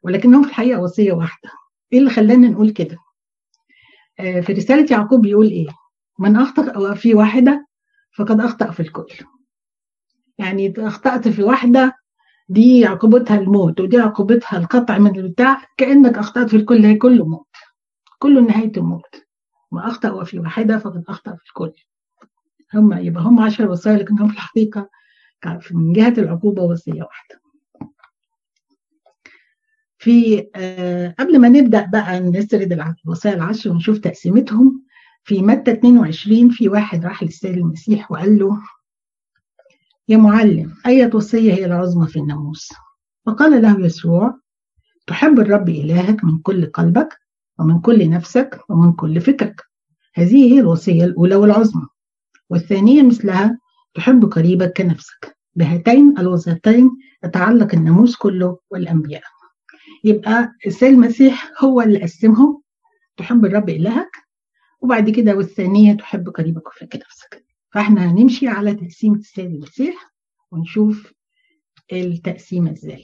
ولكنهم في الحقيقة وصية واحدة. إيه اللي خلانا نقول كده؟ آه في رسالة يعقوب بيقول إيه؟ من أخطأ في واحدة فقد أخطأ في الكل. يعني أخطأت في واحدة دي عقوبتها الموت ودي عقوبتها القطع من البتاع. كأنك أخطأت في الكل هي كله موت. كله نهاية الموت. ما اخطا في واحدة فقد اخطا في الكل. هم يبقى هم عشر وصايا لكنهم في الحقيقة من جهة العقوبة وصية واحدة. في آه قبل ما نبدأ بقى نسرد الوصايا العشر ونشوف تقسيمتهم في متى 22 في واحد راح للسيد المسيح وقال له يا معلم أية وصية هي العظمى في الناموس؟ فقال له يسوع تحب الرب إلهك من كل قلبك ومن كل نفسك ومن كل فكرك. هذه هي الوصية الأولى والعظمى. والثانية مثلها تحب قريبك كنفسك. بهاتين الوصيتين يتعلق الناموس كله والأنبياء. يبقى السيد المسيح هو اللي قسمهم. تحب الرب إلهك وبعد كده والثانية تحب قريبك كنفسك فإحنا هنمشي على تقسيمة السيد المسيح ونشوف التقسيمة إزاي.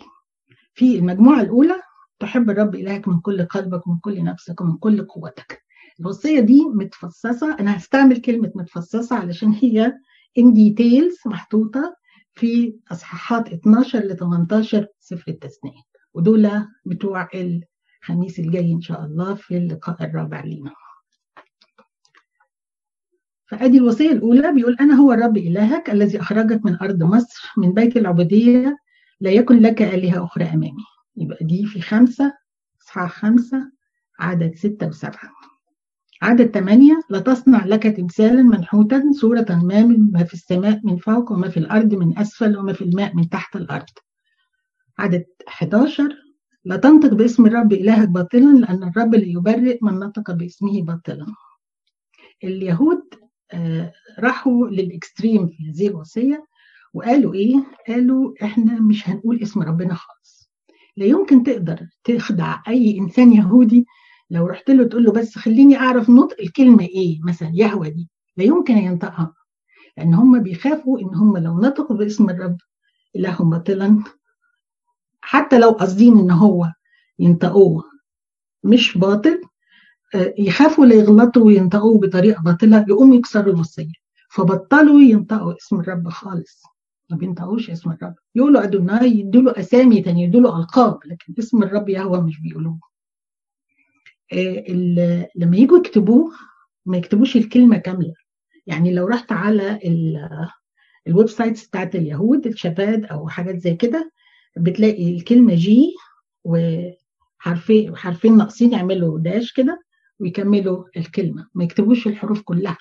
في المجموعة الأولى تحب الرب إلهك من كل قلبك ومن كل نفسك ومن كل قوتك. الوصية دي متفصصة أنا هستعمل كلمة متفصصة علشان هي in details محطوطة في أصحاحات 12 ل 18 سفر التثنية ودول بتوع الخميس الجاي إن شاء الله في اللقاء الرابع لينا. فأدي الوصية الأولى بيقول أنا هو الرب إلهك الذي أخرجك من أرض مصر من بيت العبودية لا يكن لك آلهة أخرى أمامي. يبقى دي في خمسة اصحاح خمسة عدد ستة وسبعة عدد ثمانية لا تصنع لك تمثالا منحوتا صورة ما ما في السماء من فوق وما في الأرض من أسفل وما في الماء من تحت الأرض عدد 11 لا تنطق باسم الرب إلهك باطلا لأن الرب لا يبرئ من نطق باسمه باطلا اليهود آه راحوا للإكستريم في هذه الوصية وقالوا إيه؟ قالوا إحنا مش هنقول اسم ربنا خالص. لا يمكن تقدر تخدع أي إنسان يهودي. لو رحت له تقول له بس خليني أعرف نطق الكلمة إيه مثلا يهوى دي لا يمكن ينطقها. لأن هم بيخافوا إن هم لو نطقوا باسم الرب الههم باطلا حتى لو قاصدين إن هو ينطقوه مش باطل يخافوا لا يغلطوا وينطقوه بطريقة باطلة يقوموا يكسروا الوصيه فبطلوا ينطقوا اسم الرب خالص. ما بينطقوش اسم الرب. يقولوا أدوناي يدوا له أسامي تانية يدوا له ألقاب لكن اسم الرب يهوى مش بيقولوه. لما يجوا يكتبوه ما يكتبوش الكلمة كاملة. يعني لو رحت على ال websites بتاعت اليهود الشاباد أو حاجات زي كده بتلاقي الكلمة G وحرفين حرفين ناقصين يعملوا dash كده ويكملوا الكلمة. ما يكتبوش الحروف كلها.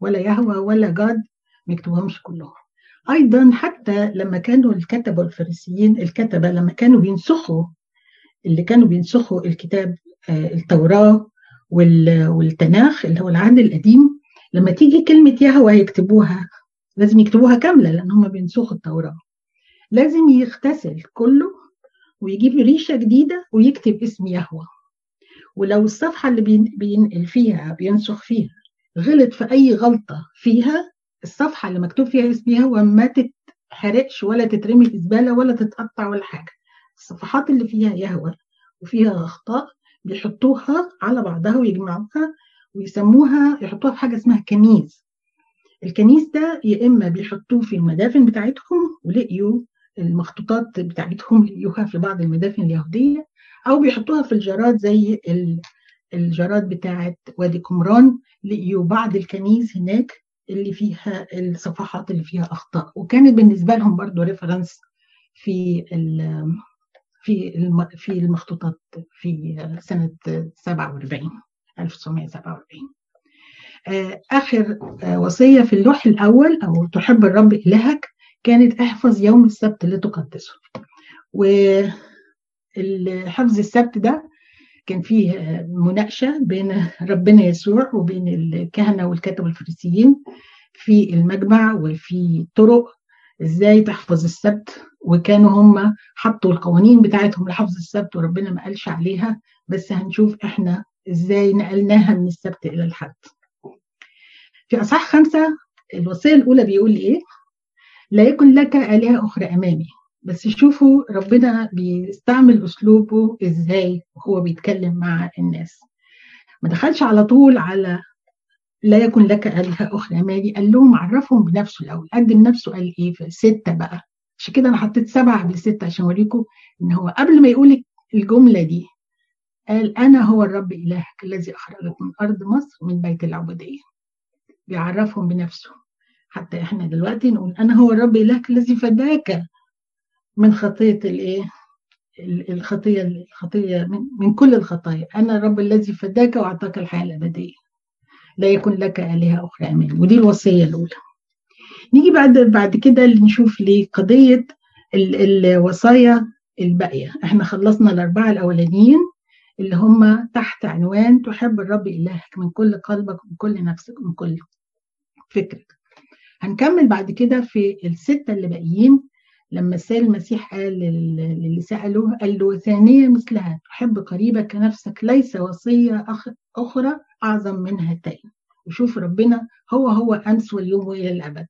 ولا يهوى ولا God ما يكتبوهمش كلهم. أيضا حتى لما كانوا الكتبة الفريسيين الكتبة لما كانوا بينسخوا اللي كانوا بينسخوا الكتاب التوراة والتناخ اللي هو العهد القديم لما تيجي كلمة يهوى يكتبوها لازم يكتبوها كاملة لأن هم بينسخوا التوراة. لازم يغتسل كله ويجيب ريشة جديدة ويكتب اسم يهوى. ولو الصفحة اللي بينقل فيها بينسخ فيها غلط في أي غلطة فيها الصفحة اللي مكتوب فيها اسم يهوى ما تتحرقش ولا تترمي في زبالة ولا تتقطع ولا حاجة. الصفحات اللي فيها يهوى وفيها أخطاء بيحطوها على بعضها ويجمعوها ويسموها يحطوها في حاجة اسمها كنيز الكنيز ده يا إما بيحطوه في المدافن بتاعتهم ولقيوا المخطوطات بتاعتهم لقيوها في بعض المدافن اليهودية أو بيحطوها في الجراد زي الجراد بتاعت وادي قمران لقيوا بعض الكنيز هناك اللي فيها الصفحات اللي فيها أخطاء. وكانت بالنسبة لهم برضو ريفرنس في في في المخطوطات في سنة 47 1947 آخر وصية في اللوح الأول أو تحب الرب إلهك كانت احفظ يوم السبت لتقدسه. وحفظ السبت ده كان فيه مناقشة بين ربنا يسوع وبين الكهنة والكتبه الفريسيين في المجمع وفي طرق إزاي تحفظ السبت وكانوا هم حطوا القوانين بتاعتهم لحفظ السبت وربنا ما قالش عليها بس هنشوف إحنا إزاي نقلناها من السبت إلى الحد في أصحاح خمسة الوصية الأولى بيقول إيه؟ لا يكن لك آلهة أخرى أمامي بس شوفوا ربنا بيستعمل أسلوبه إزاي وهو بيتكلم مع الناس. ما دخلش على طول على لا يكن لك آلهة أخرى. أمامي قال لهم عرفهم بنفسه الأول. قدم نفسه قال إيه ستة بقى. عشان كده أنا حطيت سبعة قبل ستة عشان أوريكم إن هو قبل ما يقول الجملة دي قال أنا هو الرب إلهك الذي أخرجك من أرض مصر من بيت العبودية. بيعرفهم بنفسه. حتى إحنا دلوقتي نقول أنا هو الرب إلهك الذي فداك. من خطية الإيه؟ الخطية الخطية من, من كل الخطايا. أنا الرب الذي فداك وأعطاك الحياة الأبدية. لا يكن لك آلهة أخرى امامي ودي الوصية الأولى. نيجي بعد بعد كده نشوف لقضية الوصايا الباقية. إحنا خلصنا الأربعة الأولانيين اللي هم تحت عنوان تحب الرب إلهك من كل قلبك ومن كل نفسك ومن كل فكرك. هنكمل بعد كده في الستة اللي باقيين. لما السيد المسيح قال للي سأله قال له ثانية مثلها تحب قريبك كنفسك ليس وصية أخرى أعظم من هاتين وشوف ربنا هو هو أمس واليوم وإلى الأبد.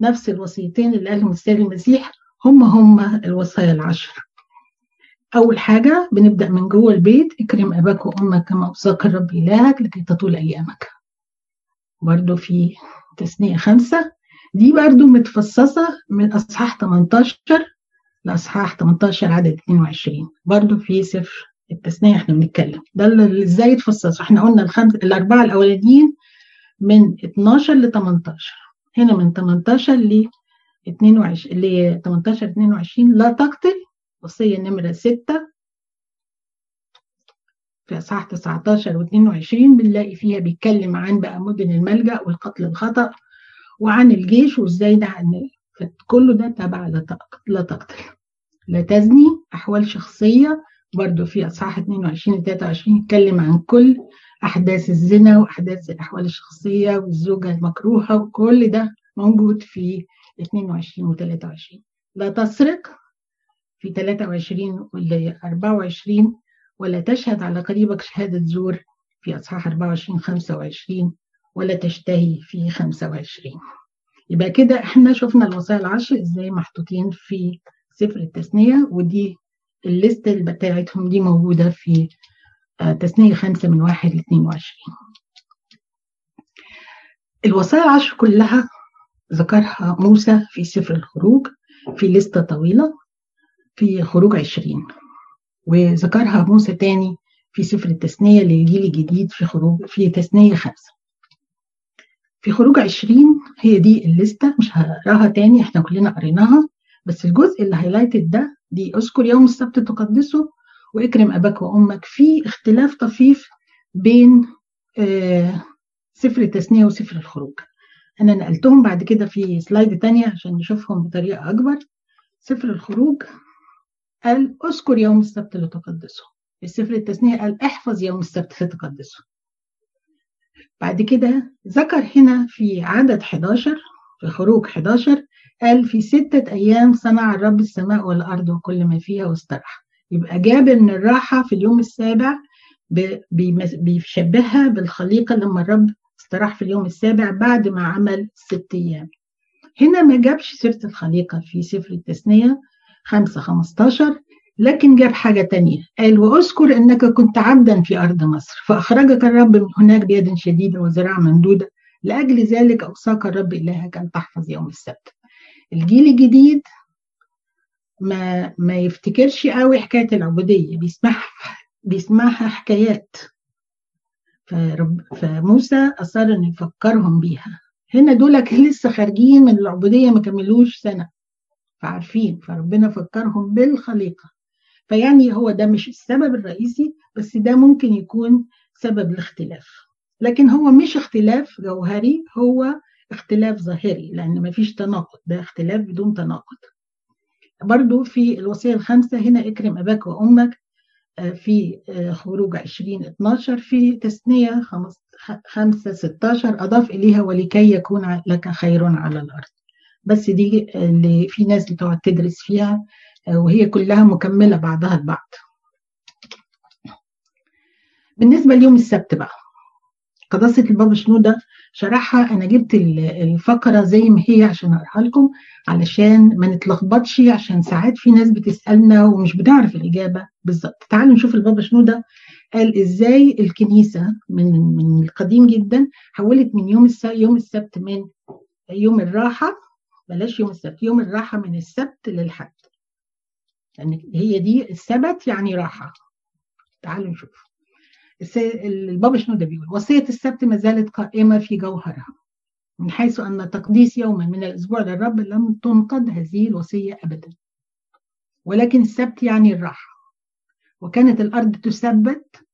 نفس الوصيتين اللي قالهم السيد المسيح هم هم الوصايا العشر أول حاجة بنبدأ من جوه البيت اكرم أباك وأمك كما أوصاك الرب إلهك لكي تطول أيامك. برضو في تثنية خمسة دي برضو متفصصة من أصحاح 18 لأصحاح 18 عدد 22 برضو في سفر التثنية إحنا بنتكلم. ده اللي إزاي يتفصصوا إحنا قلنا الخمس الأربعة الأولانيين من 12 ل 18 هنا من 18 ل 22 ل 18 22 لا تقتل. وصية نمرة ستة في أصحاح 19 و 22 بنلاقي فيها بيتكلم عن بقى مدن الملجأ والقتل الخطأ. وعن الجيش وازاي ده كله ده تبع لا تقتل. لا تزني أحوال شخصية برضو في أصحاح 22 و 23 يتكلم عن كل أحداث الزنا وأحداث الأحوال الشخصية والزوجة المكروهة وكل ده موجود في 22 و 23 لا تسرق في 23 ولا 24 ولا تشهد على قريبك شهادة زور في أصحاح 24 25 ولا تشتهي في 25 يبقى كده إحنا شفنا الوصايا العشر إزاي محطوطين في سفر التثنية ودي الليستة اللي بتاعتهم دي موجودة في تثنية خمسة من واحد ل 22 الوصايا العشر كلها ذكرها موسى في سفر الخروج في لستة طويلة في خروج عشرين. وذكرها موسى تاني في سفر التثنية للجيل الجديد في خروج في تثنية خمسة. في خروج عشرين هي دي الليستة مش هقراها تاني إحنا كلنا قريناها. بس الجزء اللي highlighted ده دي اذكر يوم السبت تقدسه واكرم أباك وأمك في اختلاف طفيف بين آه سفر التثنية وسفر الخروج. أنا نقلتهم بعد كده في slide تانية عشان نشوفهم بطريقة أكبر. سفر الخروج قال اذكر يوم السبت لتقدسه السفر التثنية قال احفظ يوم السبت لتقدسه بعد كده ذكر هنا في عدد 11 في خروج 11 قال في ستة أيام صنع الرب السماء والأرض وكل ما فيها واستراح. يبقى جاب إن الراحة في اليوم السابع بيشبهها بالخليقة لما الرب استراح في اليوم السابع بعد ما عمل ست أيام. هنا ما جابش سيرة الخليقة في سفر التثنية 5 15 لكن جاب حاجة تانية. قال وأذكر أنك كنت عبدا في أرض مصر فأخرجك الرب من هناك بيد شديدة وذراع ممدودة. لأجل ذلك أوصاك الرب إلهك أن تحفظ يوم السبت. الجيل الجديد ما ما يفتكرش قوي حكاية العبودية. بيسمعها بيسمعها حكايات. فرب فموسى أصر أن يفكرهم بيها. هنا دول لسه خارجين من العبودية ما كملوش سنة. فعارفين فربنا فكرهم بالخليقة. فيعني هو ده مش السبب الرئيسي بس ده ممكن يكون سبب الاختلاف. لكن هو مش اختلاف جوهري هو اختلاف ظاهري لأن ما فيش تناقض ده اختلاف بدون تناقض. برضو في الوصية الخامسة هنا اكرم أباك وأمك في خروج 20 12 في تثنية 5 16 أضاف إليها ولكي يكون لك خير على الأرض. بس دي اللي في ناس بتقعد تدرس فيها وهي كلها مكملة بعضها البعض. بالنسبة ليوم السبت بقى قداسة البابا شنودة شرحها. أنا جبت الفقرة زي ما هي عشان أقراها لكم علشان ما نتلخبطش عشان ساعات في ناس بتسألنا ومش بتعرف الإجابة بالظبط. تعالوا نشوف البابا شنودة قال إزاي الكنيسة من من القديم جدا حولت من يوم يوم السبت من يوم الراحة بلاش يوم السبت يوم الراحة من السبت للحد يعني هي دي السبت يعني راحة. تعالوا نشوف. البابا شنودة بيقول وصية السبت ما زالت قائمة في جوهرها من حيث أن تقديس يوما من الأسبوع للرب لم تنقض هذه الوصية أبدا. ولكن السبت يعني الراحة. وكانت الأرض تثبت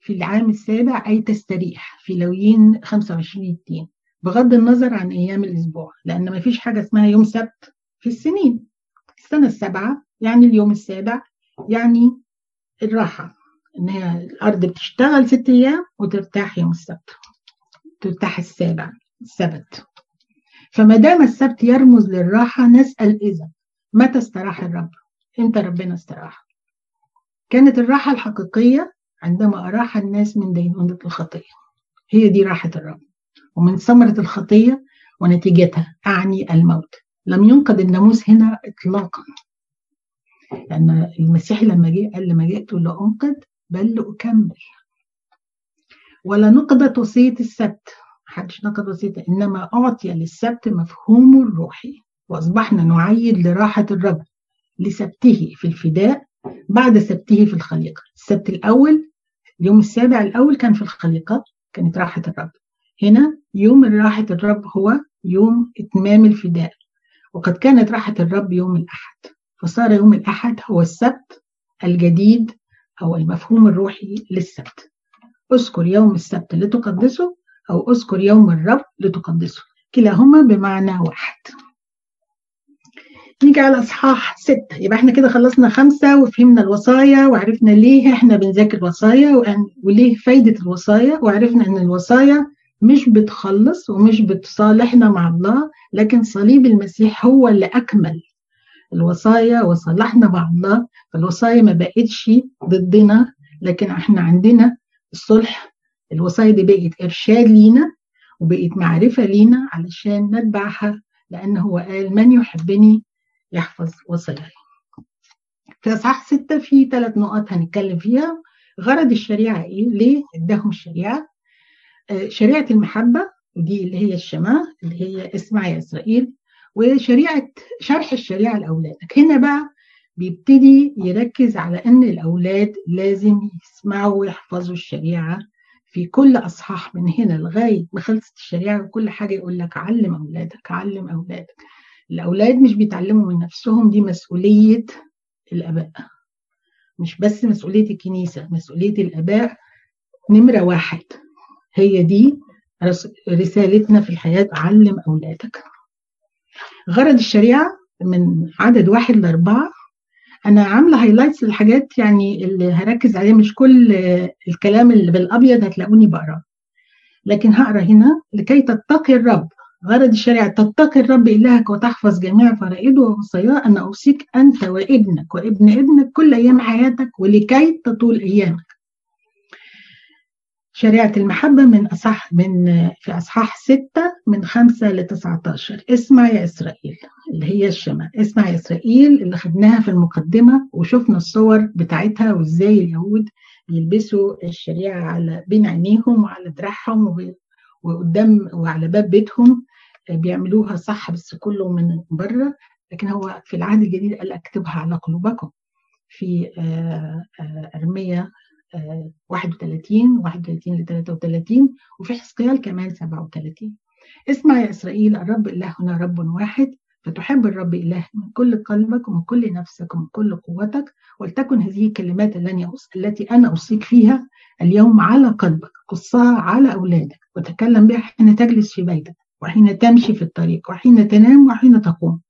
في العام السابع أي تستريح في لويين 25 2 بغض النظر عن أيام الأسبوع لأن ما فيش حاجة اسمها يوم سبت في السنين. السنة السابعة يعني اليوم السابع يعني الراحة إن هي الأرض بتشتغل ست أيام وترتاح يوم السبت ترتاح السابع السبت. فما دام السبت يرمز للراحة نسأل إذا متى استراح الرب؟ إمتى ربنا استراح؟ كانت الراحة الحقيقية عندما أراح الناس من دينونة الخطية. هي دي راحة الرب. ومن ثمرة الخطية ونتيجتها أعني الموت. لم ينقض الناموس هنا إطلاقا. لأن المسيح لما جه قال لما جئت لأنقذ بل لأكمل. ولا نقضت وصية السبت. محدش نقض وصية إنما أعطي للسبت مفهومه الروحي. وأصبحنا نعيد لراحة الرب لسبته في الفداء بعد سبته في الخليقة. السبت الأول اليوم السابع الأول كان في الخليقة كانت راحة الرب. هنا يوم راحة الرب هو يوم إتمام الفداء. وقد كانت راحة الرب يوم الأحد. فصار يوم الأحد هو السبت الجديد أو المفهوم الروحي للسبت. اذكر يوم السبت لتقدسه أو اذكر يوم الرب لتقدسه. كلاهما بمعنى واحد. نيجي على إصحاح ستة. يبقى إحنا كده خلصنا خمسة وفهمنا الوصايا وعرفنا ليه إحنا بنذاكر وصايا وليه فايدة الوصايا وعرفنا إن الوصايا مش بتخلص ومش بتصالحنا مع الله لكن صليب المسيح هو اللي أكمل الوصايا وصلحنا الله فالوصايا ما بقتش ضدنا لكن إحنا عندنا الصلح الوصايا دي بقت إرشاد لينا وبقت معرفة لينا علشان نتبعها لأن هو قال من يحبني يحفظ وصاياي في أصحاح ستة في ثلاث نقط هنتكلم فيها غرض الشريعة إيه؟ ليه اداهم الشريعة؟ آه شريعة المحبة ودي اللي هي الشماء اللي هي اسمع يا إسرائيل وشريعة شرح الشريعة لأولادك. هنا بقى بيبتدي يركز على أن الأولاد لازم يسمعوا ويحفظوا الشريعة في كل أصحاح من هنا لغاية ما خلصت الشريعة وكل حاجة يقول لك علم أولادك علم أولادك. الأولاد مش بيتعلموا من نفسهم دي مسؤولية الآباء. مش بس مسؤولية الكنيسة مسؤولية الآباء نمرة واحد. هي دي رسالتنا في الحياة علم أولادك. غرض الشريعة من عدد واحد لأربعة أنا عاملة هايلايتس للحاجات يعني اللي هركز عليها مش كل الكلام اللي بالأبيض هتلاقوني بقراه لكن هقرأ هنا لكي تتقي الرب. غرض الشريعة تتقي الرب إلهك وتحفظ جميع فرائضه ووصاياه أن أوصيك أنت وابنك وابن ابنك كل أيام حياتك ولكي تطول أيامك. شريعة المحبة من أصح من في أصحاح ستة من خمسة ل 19 اسمع يا إسرائيل اللي هي الشمال. اسمع يا إسرائيل اللي خدناها في المقدمة وشفنا الصور بتاعتها وإزاي اليهود بيلبسوا الشريعة على بين عينيهم وعلى دراعهم وقدام وعلى باب بيتهم. بيعملوها صح بس كله من بره. لكن هو في العهد الجديد قال أكتبها على قلوبكم. في أرمية 31 31 ل 33 وفي حزقيال كمان 37 اسمع يا إسرائيل الرب إلهنا رب واحد فتحب الرب إله من كل قلبك ومن كل نفسك ومن كل قوتك ولتكن هذه الكلمات التي أنا أوصيك فيها اليوم على قلبك قصها على أولادك وتكلم بها حين تجلس في بيتك وحين تمشي في الطريق وحين تنام وحين تقوم.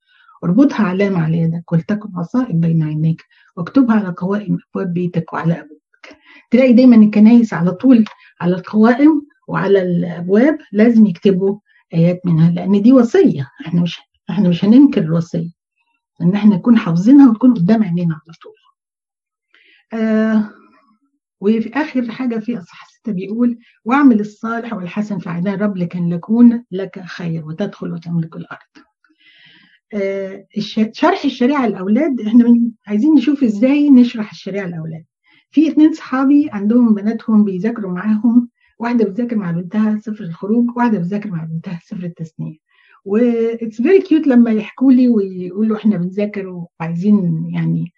اربطها علامة على يدك ولتكن عصائب بين عينيك واكتبها على قوائم أبواب بيتك وعلى أبوابك تلاقي دايما الكنايس على طول على القوائم وعلى الأبواب لازم يكتبوا آيات منها لأن دي وصية. إحنا مش إحنا مش هننكر الوصية. إن إحنا نكون حافظينها وتكون قدام عينينا على طول. آه وفي آخر حاجة في أصحاح ستة بيقول واعمل الصالح والحسن في عيني الرب لكن يكون لك خير وتدخل وتملك الأرض. آه شرح الشريعة للأولاد إحنا عايزين نشوف إزاي نشرح الشريعة للأولاد. في اتنين صحابي عندهم بناتهم بيذاكروا معاهم واحدة بتذاكر مع بنتها سفر الخروج واحدة بتذاكر مع بنتها سفر التثنيه and that's very cute لما يحكوا لي ويقولوا إحنا بنذاكر وعايزين يعني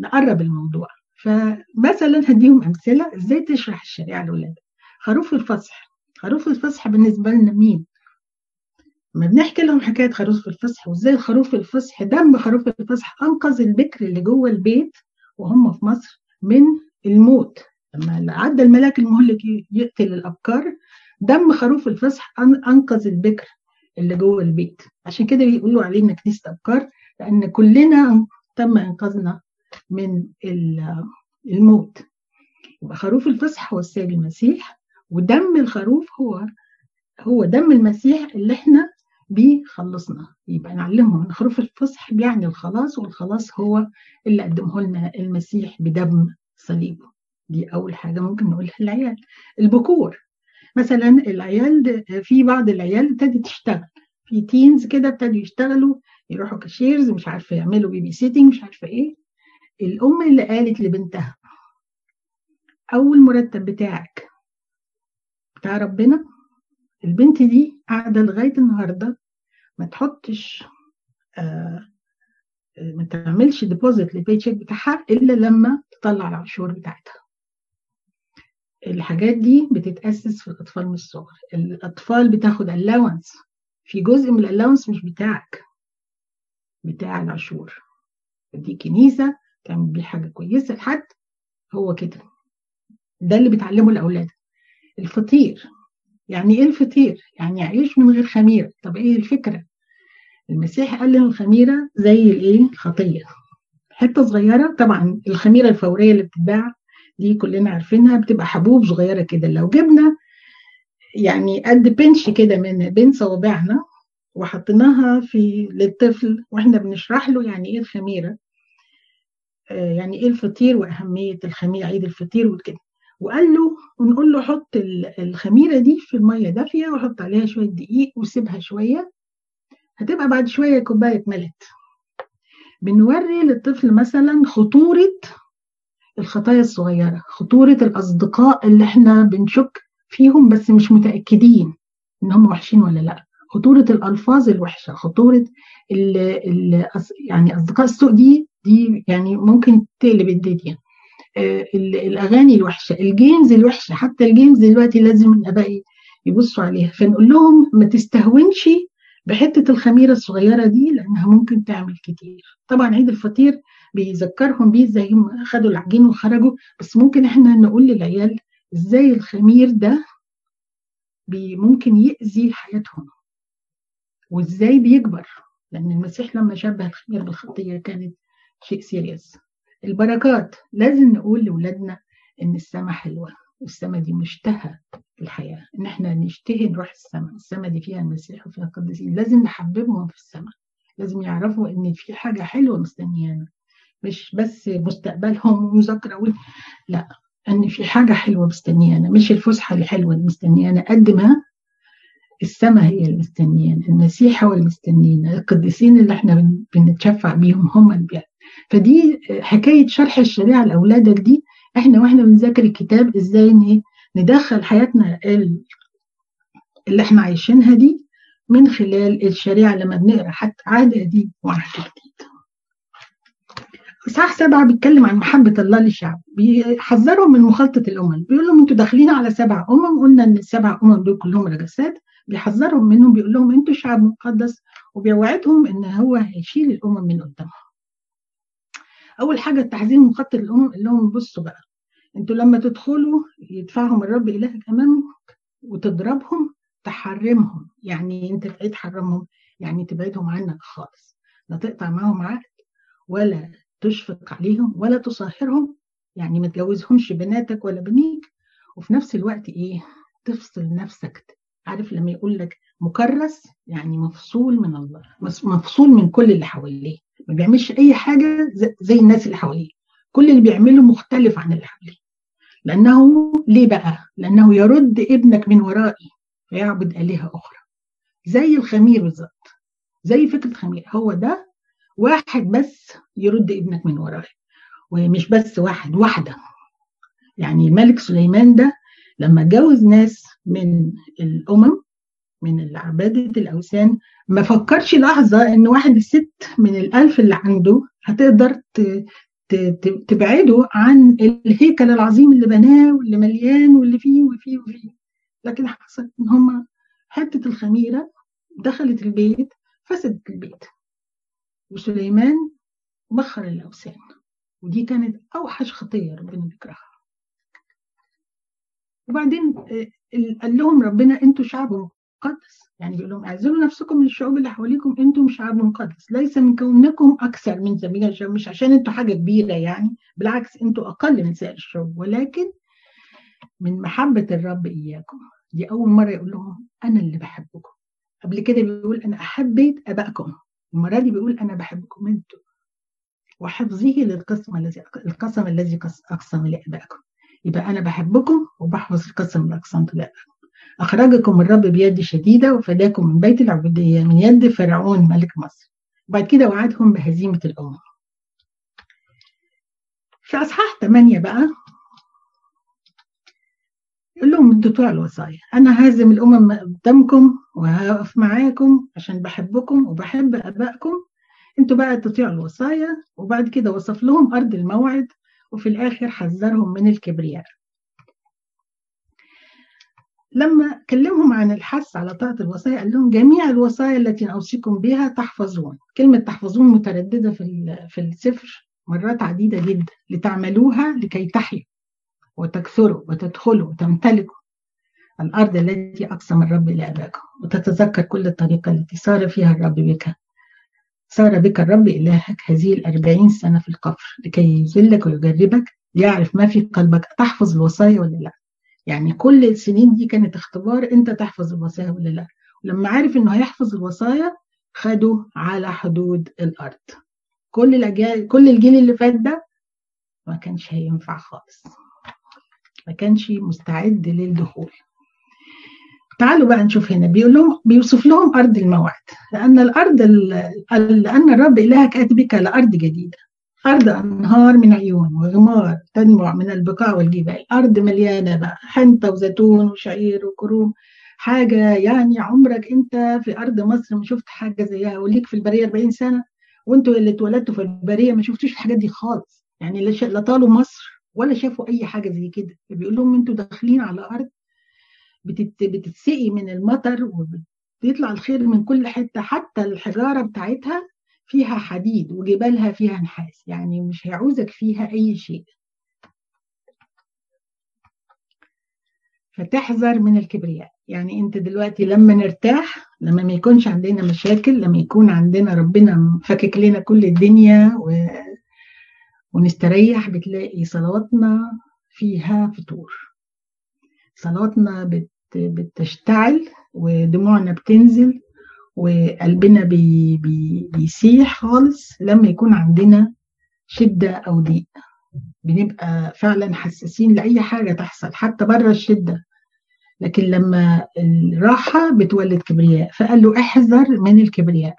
نقرب الموضوع. فمثلا هديهم أمثلة إزاي تشرح الشريعة لاولادك خروف الفصح. خروف الفصح بالنسبة لنا مين؟ ما بنحكي لهم حكاية خروف الفصح وإزاي الخروف الفصح دم خروف الفصح أنقذ البكر اللي جوه البيت وهم في مصر من الموت. لما عدى الملاك المهلك يقتل الأبكار دم خروف الفصح أنقذ البكر اللي جوه البيت. عشان كده بيقولوا علينا كنيسه أبكار لأن كلنا تم إنقاذنا من الموت. يبقى خروف الفصح هو السيد المسيح ودم الخروف هو هو دم المسيح اللي إحنا بيخلصنا. يبقى نعلمهم إن خروف الفصح بيعني الخلاص والخلاص هو اللي قدمه لنا المسيح بدم صليبه. دي أول حاجة ممكن نقولها للعيال. البكور. مثلا العيال في بعض العيال ابتدت تشتغل. في teens كده ابتدوا يشتغلوا يروحوا cashiers مش عارفة يعملوا babysitting مش عارفة إيه. الأم اللي قالت لبنتها أول مرتب بتاعك بتاع ربنا البنت دي قاعدة لغاية النهارده ما تحطش آه ما تعملش deposit لل paycheck بتاعها إلا لما تطلع العشور بتاعتها. الحاجات دي بتتأسس في الأطفال من الصغر. الأطفال بتاخد allowance في جزء من ال allowance مش بتاعك بتاع العشور دي كنيسة تعمل بيه حاجة كويسة لحد هو كده. ده اللي بتعلمه الأولاد. الفطير. يعني إيه الفطير؟ يعني عيش من غير خميرة طب إيه الفكرة؟ المسيح قال لنا الخميرة زي الإيه؟ الخطية حتة صغيرة طبعا الخميرة الفورية اللي بتتباع دي كلنا عارفينها بتبقى حبوب صغيرة كده لو جبنا يعني قد بنش كده من بين صوابعنا وحطيناها في للطفل وإحنا بنشرح له يعني إيه الخميرة آه يعني إيه الفطير وأهمية الخميرة عيد الفطير وكده وقال له ونقول له حط الخميرة دي في المية دافية وحط عليها شوية دقيق وسيبها شوية. هتبقى بعد شوية كوباية ملت. بنوري للطفل مثلا خطورة الخطايا الصغيرة خطورة الأصدقاء اللي إحنا بنشك فيهم بس مش متأكدين إن هم وحشين ولا لأ. خطورة الألفاظ الوحشة خطورة ال ال يعني أصدقاء السوء دي دي يعني ممكن تقلب الدنيا. الأغاني الوحشة ال games الوحشة حتى ال games دلوقتي لازم الأباء يبصوا عليها. فنقول لهم ما تستهونش بحتة الخميرة الصغيرة دي لأنها ممكن تعمل كتير. طبعا عيد الفطير بيذكرهم بيه إزاي هم خدوا العجين وخرجوا بس ممكن إحنا نقول للعيال إزاي الخمير ده ممكن يأذي حياتهم وإزاي بيكبر. لأن المسيح لما شبه الخمير بالخطية كانت شيء سيريس البركات. لازم نقول لاولادنا إن السماء حلوة والسماء دي مشتهى في الحياة. إن إحنا نشتهي نروح السماء السماء دي فيها المسيح وفيها القديسين لازم نحببهم في السماء لازم يعرفوا إن في حاجة حلوة مستنيانا. مش بس مستقبلهم ومذاكرة لا إن في حاجة حلوة مستنيانا. مش الفسحة الحلوة اللي مستنيانا. قد ما السماء هي اللي مستنيانا المسيح هو اللي مستنينا القديسين اللي إحنا بنتشفع بيهم هم اللي فدي حكاية شرح الشريعة لأولادك دي إحنا وإحنا بنذاكر الكتاب إزاي ندخل حياتنا اللي إحنا عايشينها دي من خلال الشريعة لما بنقرأ حتى عهد قديم وعهد جديد. اصحاح سبعة بيتكلم عن محبة الله للشعب. بيحذرهم من مخالطة الأمم. بيقول لهم أنتوا داخلين على سبع أمم قلنا إن السبع أمم دول كلهم رجسات. بيحذرهم منهم بيقول لهم أنتوا شعب مقدس وبيوعدهم إن هو هيشيل الأمم من قدامهم. أول حاجة التحذير من مخاطر الأمم قال لهم بصوا بقى أنتوا لما تدخلوا يدفعهم الرب الهك أمامك وتضربهم تحرمهم. يعني انت تعيد حرمهم يعني تبعدهم عنك خالص. لا تقطع معاهم عقد ولا تشفق عليهم ولا تصاهرهم. يعني ما تجوزهمش بناتك ولا بنيك. وفي نفس الوقت إيه؟ تفصل نفسك عارف لما يقول لك مكرس يعني مفصول من الله مفصول من كل اللي حواليه ما بيعملش أي حاجة زي الناس اللي حواليه. كل اللي بيعمله مختلف عن اللي حواليه. لأنه ليه بقى؟ لأنه يرد ابنك من ورائي فيعبد آلهة أخرى. زي الخمير بالظبط. زي فكرة خمير. هو ده واحد بس يرد ابنك من ورائي. ومش بس واحد واحدة. يعني الملك سليمان ده لما جوز ناس من الأمم من عبادة الأوثان. ما فكرش لحظة إن واحد الست من الألف اللي عنده هتقدر تبعده عن الهيكل العظيم اللي بناه واللي مليان واللي فيه وفيه وفيه. لكن حصل إن هما حتة الخميرة دخلت البيت فسدت البيت. وسليمان بخر الأوثان. ودي كانت أوحش خطية ربنا بيكرهها. وبعدين قال لهم ربنا أنتوا شعب مقدس. يعني بيقول لهم اعزلوا نفسكم من الشعوب اللي حواليكم أنتم شعب مقدس. ليس من كونكم أكثر من زميل الشعوب مش عشان أنتوا حاجة كبيرة يعني بالعكس أنتوا أقل من سائر الشعوب ولكن من محبة الرب إياكم. دي أول مرة يقول لهم أنا اللي بحبكم. قبل كده بيقول أنا احبيت أبائكم. المرة دي بيقول أنا بحبكم أنتوا. وحفظه للقسم الذي القسم الذي أقسم لأبائكم. يبقى أنا بحبكم وبحفظ القسم اللي اقسمت لابائكم أخرجكم الرب بيد شديدة وفداكم من بيت العبودية من يد فرعون ملك مصر. وبعد كده وعدهم بهزيمة الأمم. في أصحاح 8 بقى يقول لهم تطيعوا الوصايا أنا هازم الأمم قدامكم وهقف معاكم عشان بحبكم وبحب آبائكم. أنتوا بقى تطيعوا الوصايا وبعد كده وصف لهم أرض الموعد وفي الآخر حذرهم من الكبرياء. لما كلمهم عن الحث على طاعة الوصايا قال لهم جميع الوصايا التي أوصيكم بها تحفظون. كلمة تحفظون مترددة في في السفر مرات عديدة جدا. لتعملوها لكي تحيوا وتكثروا وتدخلوا وتمتلكوا الأرض التي أقسم الرب لآبائكم وتتذكر كل الطريقة التي صار فيها الرب بك. صار بك الرب إلهك هذه الأربعين سنة في القفر لكي يذلك ويجربك ليعرف ما في قلبك تحفظ الوصايا ولا لا؟ يعني كل السنين دي كانت اختبار أنت تحفظ الوصايا ولا لا؟ ولما عرف إنه هيحفظ الوصايا خده على حدود الأرض. كل الأجيال كل الجيل اللي فات ده ما كانش هينفع خالص. ما كانش مستعد للدخول. تعالوا بقى نشوف هنا. بيقول لهم بيوصف لهم أرض الموعد. لأن الأرض لأن الرب إلهك اتى بك لأرض جديدة. أرض أنهار من عيون وغمار تنبع من البقاع والجبال. أرض مليانة بقى. حنطة وزيتون وشعير وكروم. حاجة يعني عمرك أنت في أرض مصر ما شفت حاجة زيها. وليك في البرية 40 سنة. وأنتوا اللي اتولدتوا في البرية ما شفتوش الحاجات دي خالص. يعني لا طالوا مصر ولا شافوا أي حاجة زي كده. بيقول لهم أنتوا داخلين على بتت... بتتسقي من المطر وبيطلع الخير من كل حتة. حتى الحجارة بتاعتها فيها حديد وجبالها فيها نحاس يعني مش هيعوزك فيها أي شيء. فتحذر من الكبرياء. يعني أنت دلوقتي لما نرتاح لما ما يكونش عندنا مشاكل لما يكون عندنا ربنا فكك لنا كل الدنيا و... ونستريح بتلاقي صلواتنا فيها فطور. صلواتنا بت... بتشتعل ودموعنا بتنزل وقلبنا بي... بي... بيسيح خالص لما يكون عندنا شدة أو ضيق. بنبقى فعلا حساسين لأي حاجة تحصل حتى بره الشدة. لكن لما الراحة بتولد كبرياء. فقال له احذر من الكبرياء.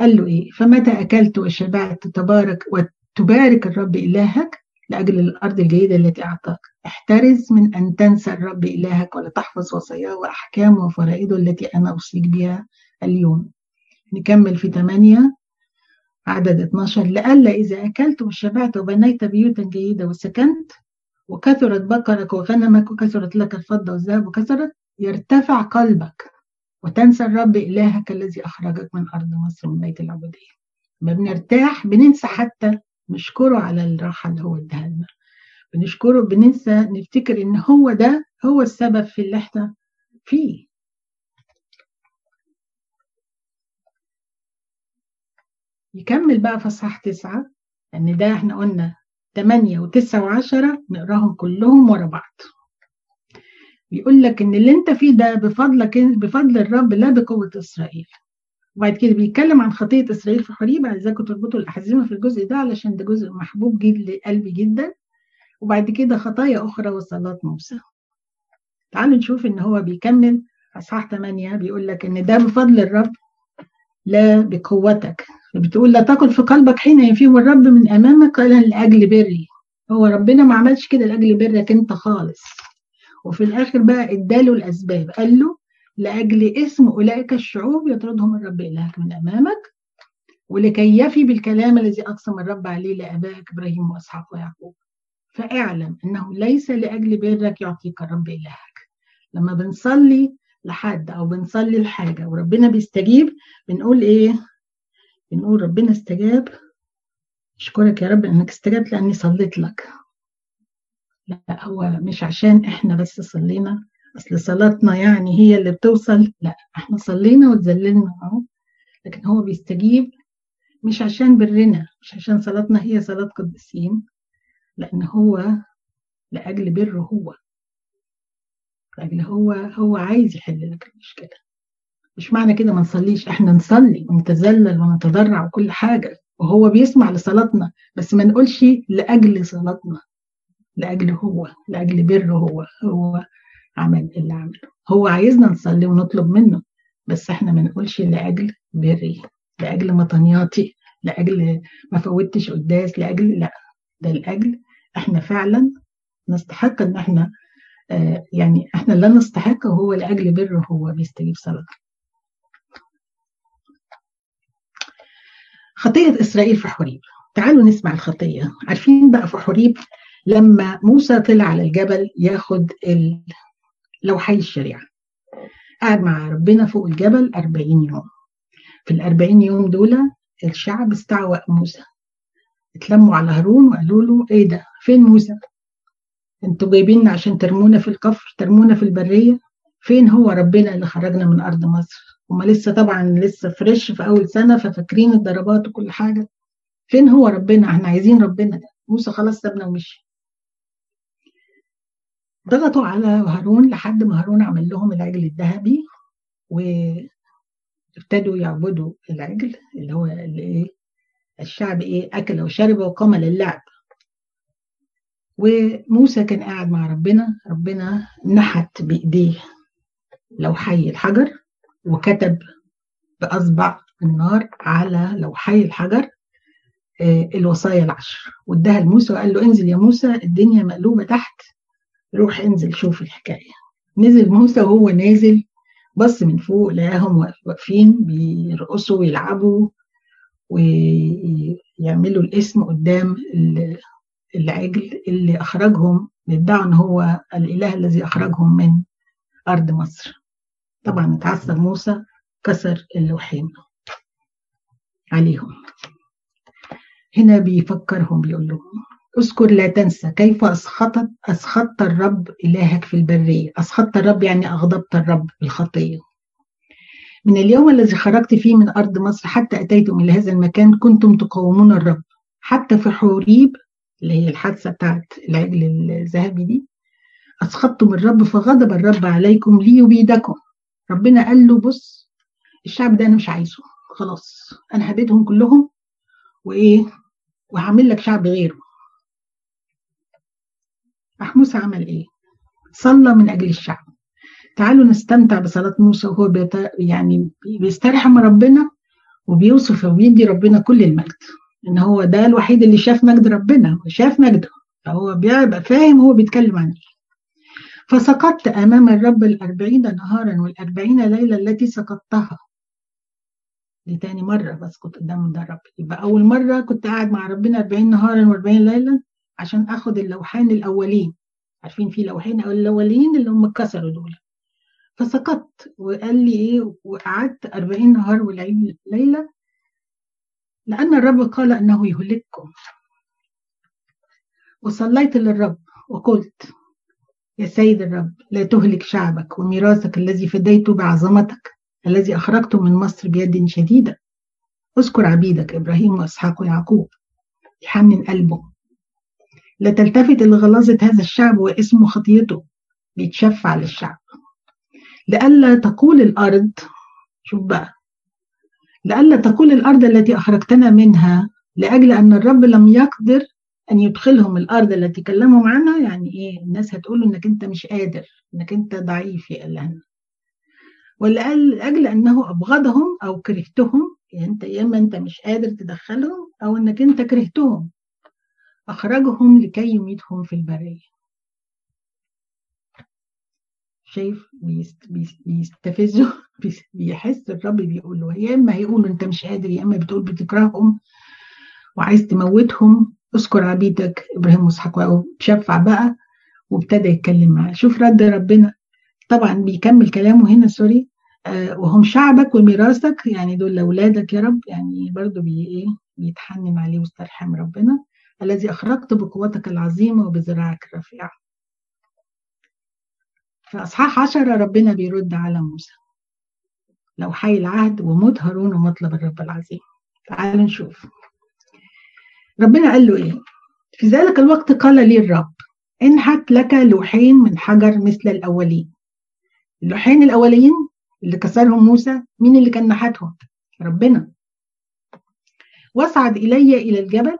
قال له إيه؟ فمتى أكلت وشبعت تبارك وتبارك الرب إلهك؟ لأجل الأرض الجيدة التي أعطاك. احترز من أن تنسى الرب إلهك ولا تحفظ وصاياه وأحكامه وفرائده التي أنا أوصيك بها اليوم. نكمل في 8 عدد 12 لألا إذا أكلت وشبعت وبنيت بيوتا جيدة وسكنت وكثرت بقرك وغنمك وكثرت لك الفضة والذهب وكثرت يرتفع قلبك وتنسى الرب إلهك الذي أخرجك من أرض مصر من بيت العبودية. ما بنرتاح بننسى حتى نشكره على الراحة اللي هو اداها لنا. بنشكره بننسى نفتكر إن هو ده هو السبب في اللي إحنا فيه. يكمل بقى في اصحاح تسعة ان ده إحنا قلنا 8 و9 و10 نقراهم كلهم ورا بعض. بيقول لك إن اللي أنت فيه ده بفضلك بفضل الرب لا بقوة إسرائيل. وبعد كده بيتكلم عن خطية إسرائيل في حريب عايزاكم تربطوا الأحزمة في الجزء ده علشان ده جزء محبوب جدا لقلبي جدا. وبعد كده خطايا أخرى وصلاه موسى. تعالوا نشوف إن هو بيكمل أصحاح 8 بيقول لك إن ده بفضل الرب لا بقوتك. بتقول لا تقل في قلبك حين يفيهم الرب من أمامك قال لأجل بري. هو ربنا ما عملش كده لأجل برك أنت خالص. وفي الآخر بقى إداله الأسباب. قال له لأجل اسم أولئك الشعوب يطردهم الرب إلهك من أمامك ولكي يفي بالكلام الذي أقسم الرب عليه لأبائك إبراهيم وإسحاق ويعقوب. فاعلم إنه ليس لأجل برك يعطيك الرب إلهك. لما بنصلي لحد أو بنصلي لحاجة وربنا بيستجيب بنقول إيه؟ بنقول ربنا استجاب. أشكرك يا رب إنك استجبت لأني صليت لك. لا هو مش عشان إحنا بس صلينا. أصل صلاتنا يعني هي اللي بتوصل لا إحنا صلينا وتذللنا أهو لكن هو بيستجيب مش عشان برنا مش عشان صلاتنا هي صلاة قديسين لأن هو لأجل بره هو لأجل هو هو عايز يحل لك المشكلة. مش معنى كده ما نصليش إحنا نصلي ونتذلل ونتضرع وكل حاجة وهو بيسمع لصلاتنا بس ما نقولش لأجل صلاتنا لأجل هو لأجل بره هو هو عمل اللي عمله. هو عايزنا نصلي ونطلب منه بس إحنا ما نقولش لأجل بري لأجل مطنياتي لأجل ما فوتش قداس لأجل لا ده لأجل إحنا فعلا نستحق إن إحنا آه يعني إحنا لا نستحق وهو لأجل بره هو بيستجيب صلاتنا خطية إسرائيل في حريب. تعالوا نسمع الخطية. عارفين بقى في حريب لما موسى طلع على الجبل ياخد لوحي الشريعة. قعد مع ربنا فوق الجبل 40 يوم. في ال 40 يوم دول الشعب استعوى موسى. اتلموا على هارون وقالوا له إيه ده؟ فين موسى؟ أنتوا جايبيننا عشان ترمونا في الكفر ترمونا في البرية. فين هو ربنا اللي خرجنا من أرض مصر؟ هما لسه طبعا لسه فريش في أول سنة ففاكرين الضربات وكل حاجة. فين هو ربنا؟ إحنا عايزين ربنا ده. موسى خلاص سابنا ومشي. ضغطوا على هارون لحد ما هارون عمل لهم العجل الذهبي وابتدوا يعبدوا العجل اللي هو اللي إيه؟ الشعب إيه؟ أكل وشرب وقام للعب. وموسى كان قاعد مع ربنا ربنا نحت بإيديه لوحي الحجر وكتب بأصبع النار على لوحي الحجر الوصايا العشر. واداها لموسى وقال له انزل يا موسى الدنيا مقلوبة تحت روح انزل شوف الحكاية. نزل موسى وهو نازل بص من فوق لقاهم واقفين بيرقصوا ويلعبوا ويعملوا الاسم قدام العجل اللي أخرجهم بيدعوا إن هو الإله الذي أخرجهم من أرض مصر. طبعا اتعصب موسى كسر اللوحين عليهم. هنا بيفكرهم بيقول لهم اذكر لا تنسى كيف أسخطت أسخطت الرب إلهك في البرية. أسخطت الرب يعني أغضبت الرب بالخطية من اليوم الذي خرجت فيه من أرض مصر حتى أتيتم إلى هذا المكان كنتم تقاومون الرب. حتى في حوريب اللي هي الحادثة بتاعت العجل الذهبي دي أسخطتم الرب فغضب الرب عليكم ليبيدكم. ربنا قال له بص الشعب ده أنا مش عايزه. خلاص أنا هبيدهم كلهم وإيه وهعمل لك شعب غيره. راح موسى عمل إيه؟ صلى من أجل الشعب. تعالوا نستمتع بصلاة موسى وهو بيت... يعني بيسترحم ربنا وبيوصف وبيدي ربنا كل المجد. إن هو ده الوحيد اللي شاف مجد ربنا وشاف مجده. فهو بيبقى فاهم هو بيتكلم عن إيه. فسقطت أمام الرب الأربعين نهارا والأربعين ليله التي سقطتها. دي تاني مرة بسقط قدام ده الرب. يبقى أول مرة كنت قاعد مع ربنا 40 نهارا و40 ليلة عشان آخد اللوحين الأولين. عارفين في لوحين أو الأولين اللي هم اتكسروا دول. فسقطت وقال لي إيه وقعدت 40 نهار والعيد ليلة لأن الرب قال أنه يهلككم. وصليت للرب وقلت يا سيد الرب لا تهلك شعبك وميراثك الذي فديته بعظمتك الذي أخرجته من مصر بيد شديدة. اذكر عبيدك إبراهيم وإسحاق ويعقوب. يحنن قلبه. لا تلتفت هذا الشعب واسمه خطيته بيتشفع للشعب. لئلا تقول الأرض شوف بقى لئلا تقول الأرض التي أخرجتنا منها لأجل أن الرب لم يقدر أن يدخلهم الأرض التي كلمهم عنها يعني إيه؟ الناس هتقول إنك أنت مش قادر إنك أنت ضعيف يا إلهنا ولأجل أنه أبغضهم أو كرهتهم يعني أنت يا إما أنت مش قادر تدخلهم أو إنك أنت كرهتهم. أخرجهم لكي يميتهم في البرية. شايف؟ بيست بيستفزه بيحس الرب بيقول له يا إما هيقولوا أنت مش قادر يا إما بتقول بتكرههم وعايز تموتهم. اذكر عبيدك إبراهيم وإسحاق تشفع بقى وابتدى يتكلم معاه. شوف رد ربنا. طبعا بيكمل كلامه هنا sorry. آه وهم شعبك وميراثك يعني دول اولادك يا رب. يعني برضو بي إيه بيتحنن عليه واسترحم ربنا. الذي أخرجت بقوتك العظيمة وبذراعك الرفيعه في أصحاح عشرة ربنا بيرد على موسى. لو حي العهد وموت هارون ومطلب الرب العظيم. تعالوا نشوف. ربنا قال له إيه؟ في ذلك الوقت قال لي الرب انحت لك لوحين من حجر مثل الأولين. اللوحين الأولين اللي كسرهم موسى مين اللي كان نحتهم؟ ربنا. واصعد إلي إلى الجبل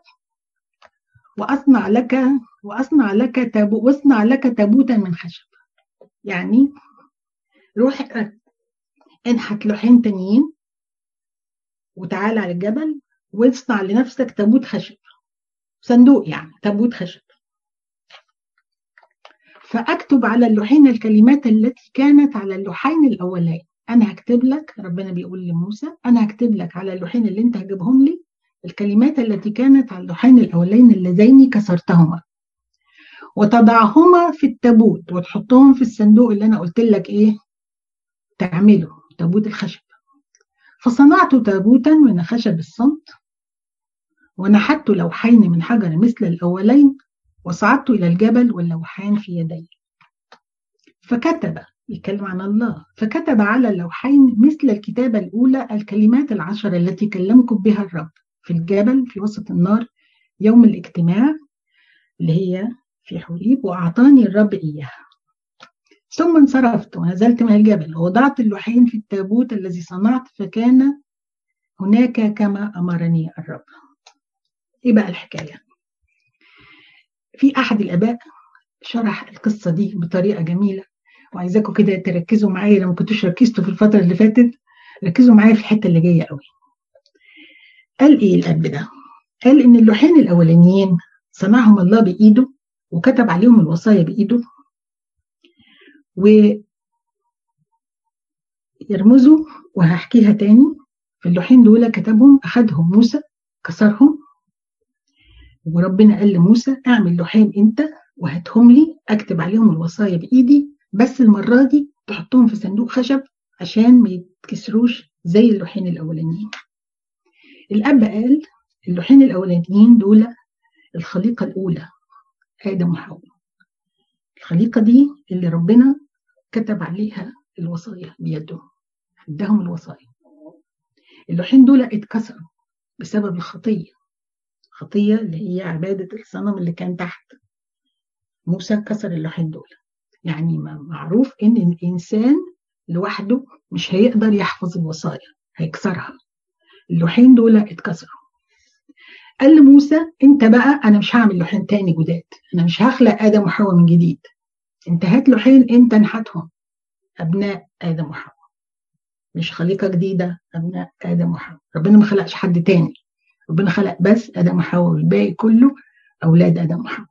وأصنع لك وأصنع لك تابو واصنع لك تابوتا من خشب. يعني روح انحت لوحين تانيين وتعالى على الجبل واصنع لنفسك تابوت خشب. صندوق يعني تابوت خشب. فأكتب على اللوحين الكلمات التي كانت على اللوحين الأولين. أنا هكتب لك ربنا بيقول لموسى أنا هكتب لك على اللوحين اللي أنت هتجيبهم لي. الكلمات التي كانت على اللوحين الأولين اللذين كسرتهما. وتضعهما في التابوت وتحطهم في الصندوق اللي أنا قلت لك إيه؟ تعمله تابوت الخشب. فصنعت تابوتا من خشب الصمت ونحت لوحين من حجر مثل الأولين وصعدت إلى الجبل واللوحان في يدي. فكتب يتكلم عن الله. فكتب على اللوحين مثل الكتابة الأولى الكلمات العشر التي كلمكم بها الرب. في الجبل في وسط النار يوم الاجتماع اللي هي في حوريب وأعطاني الرب إياها. ثم انصرفت ونزلت من الجبل ووضعت اللوحين في التابوت الذي صنعت فكان هناك كما أمرني الرب. إيه بقى الحكاية؟ في أحد الآباء شرح القصة دي بطريقة جميلة. وعايزاكم كده تركزوا معايا لو ما كنتوش ركزتوا في الفترة اللي فاتت ركزوا معايا في الحتة اللي جاية قوي. قال إيه الاب ده قال إن اللوحين الأولانيين صنعهم الله بإيده وكتب عليهم الوصايا بإيده. و يرمزوا وهحكيها تاني. اللوحين دول كتبهم أخدهم موسى كسرهم. وربنا قال لموسى اعمل لوحين أنت وهاتهم لي أكتب عليهم الوصايا بإيدي بس المرة دي تحطهم في صندوق خشب عشان ما يتكسروش زي اللوحين الأولانيين. الأب قال اللوحين الأولانيين دول الخليقة الأولى آدم وحواء. الخليقة دي اللي ربنا كتب عليها الوصايا بيده اداهم الوصايا. اللوحين دول اتكسروا بسبب الخطية الخطيه اللي هي عبادة الصنم اللي كان تحت. موسى كسر اللوحين دول. يعني معروف إن الإنسان لوحده مش هيقدر يحفظ الوصايا هيكسرها. اللوحين دول اتكسروا. قال لموسى أنت بقى أنا مش هعمل لوحين تاني جداد. أنا مش هخلق آدم وحواء من جديد. انت هات لوحين أنت نحتهم أبناء آدم وحواء. مش خليقة جديدة أبناء آدم وحواء. ربنا ما خلقش حد تاني. ربنا خلق بس آدم وحواء والباقي كله أولاد آدم وحواء.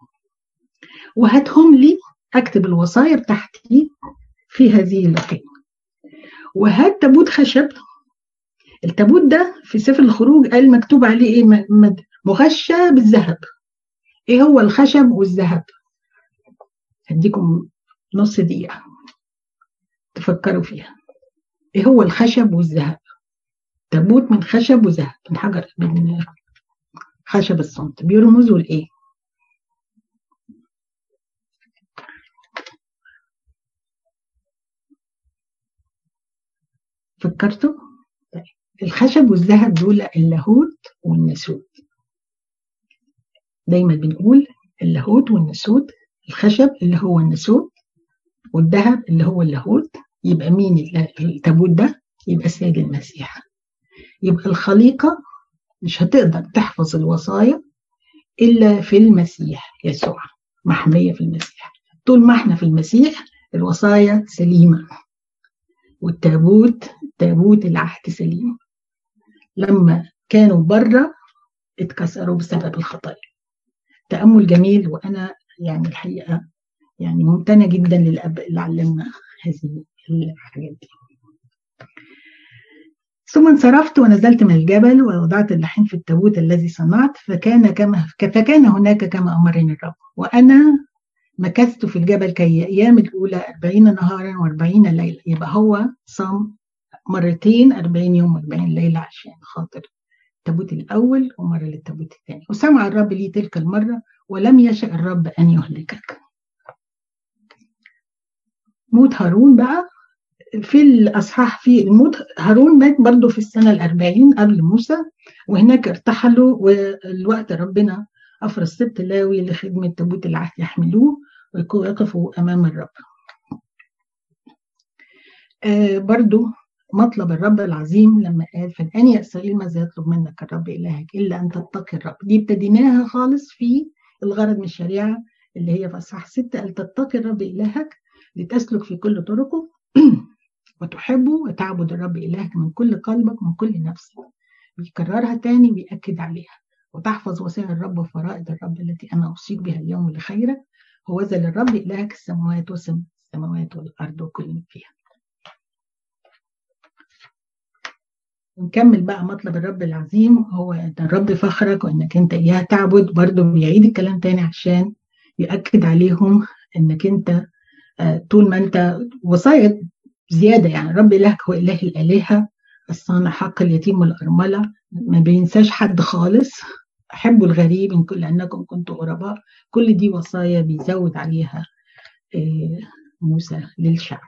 وهاتهم لي أكتب الوصايا بتاعتي في هذه اللوحين وهات تابوت خشب التابوت ده في سفر الخروج قال مكتوب عليه إيه؟ مغشى بالذهب. إيه هو الخشب والذهب؟ هديكم نص دقيقة تفكروا فيها. إيه هو الخشب والذهب؟ تابوت من خشب وذهب من حجر من خشب الصمت. بيرمزوا لايه فكرتوا. الخشب والذهب دول اللاهوت والناسوت. دايما بنقول اللاهوت والناسوت الخشب اللي هو الناسوت والذهب اللي هو اللاهوت. يبقى مين التابوت ده؟ يبقى السيد المسيح. يبقى الخليقة مش هتقدر تحفظ الوصايا إلا في المسيح يسوع محمية في المسيح. طول ما إحنا في المسيح الوصايا سليمة والتابوت تابوت العهد سليم. لما كانوا بره اتكسروا بسبب الخطايا تأمل جميل وأنا يعني الحقيقة يعني ممتنة جدا للأب اللي علمنا هذه الحاجات دي. ثم انصرفت ونزلت من الجبل ووضعت اللحين في التابوت الذي صنعت فكان كما فكان هناك كما أمرني الرب. وأنا مكثت في الجبل كي أيام الأولى أربعين نهارا وأربعين ليلة. يبقى هو صام مرتين أربعين يوم وأربعين ليلة عشان خاطر التابوت الأول ومرة للتابوت الثاني وسمع الرب لي تلك المرة ولم يشأ الرب أن يهلكك. موت هارون بقى في الأصحاح في الموت هارون مات برضه في السنة الأربعين قبل موسى وهناك ارتحلوا والوقت ربنا أفرز سبت لاوي لخدمة تابوت العهد يحملوه ويقفوا أمام الرب. آه برضو مطلب الرب العظيم لما قال فالآن يا إسرائيل ماذا يطلب منك الرب إلهك إلا أن تتقي الرب. دي ابتديناها خالص في الغرض من الشريعة اللي هي في أصحاح ستة قال تتقي الرب إلهك لتسلك في كل طرقه وتحبه وتعبد الرب إلهك من كل قلبك ومن كل نفسك بيكررها تاني بيأكد عليها. وتحفظ وصايا الرب وفرائض الرب التي أنا أوصيك بها اليوم لخيرك. هو ذا للرب إلهك السماوات وسم السماوات والأرض وكل فيها. نكمل بقى مطلب الرب العظيم هو إن الرب فخرك وإنك أنت اياه تعبد برضه بيعيد الكلام تاني عشان يأكد عليهم إنك أنت طول ما أنت وصايا زيادة يعني رب إلهك هو إله الآلهة الصانع حق اليتيم والأرملة ما بينساش حد خالص أحبوا الغريب إن كل انكم كنتم غرباء كل دي وصايا بيزود عليها موسى للشعب.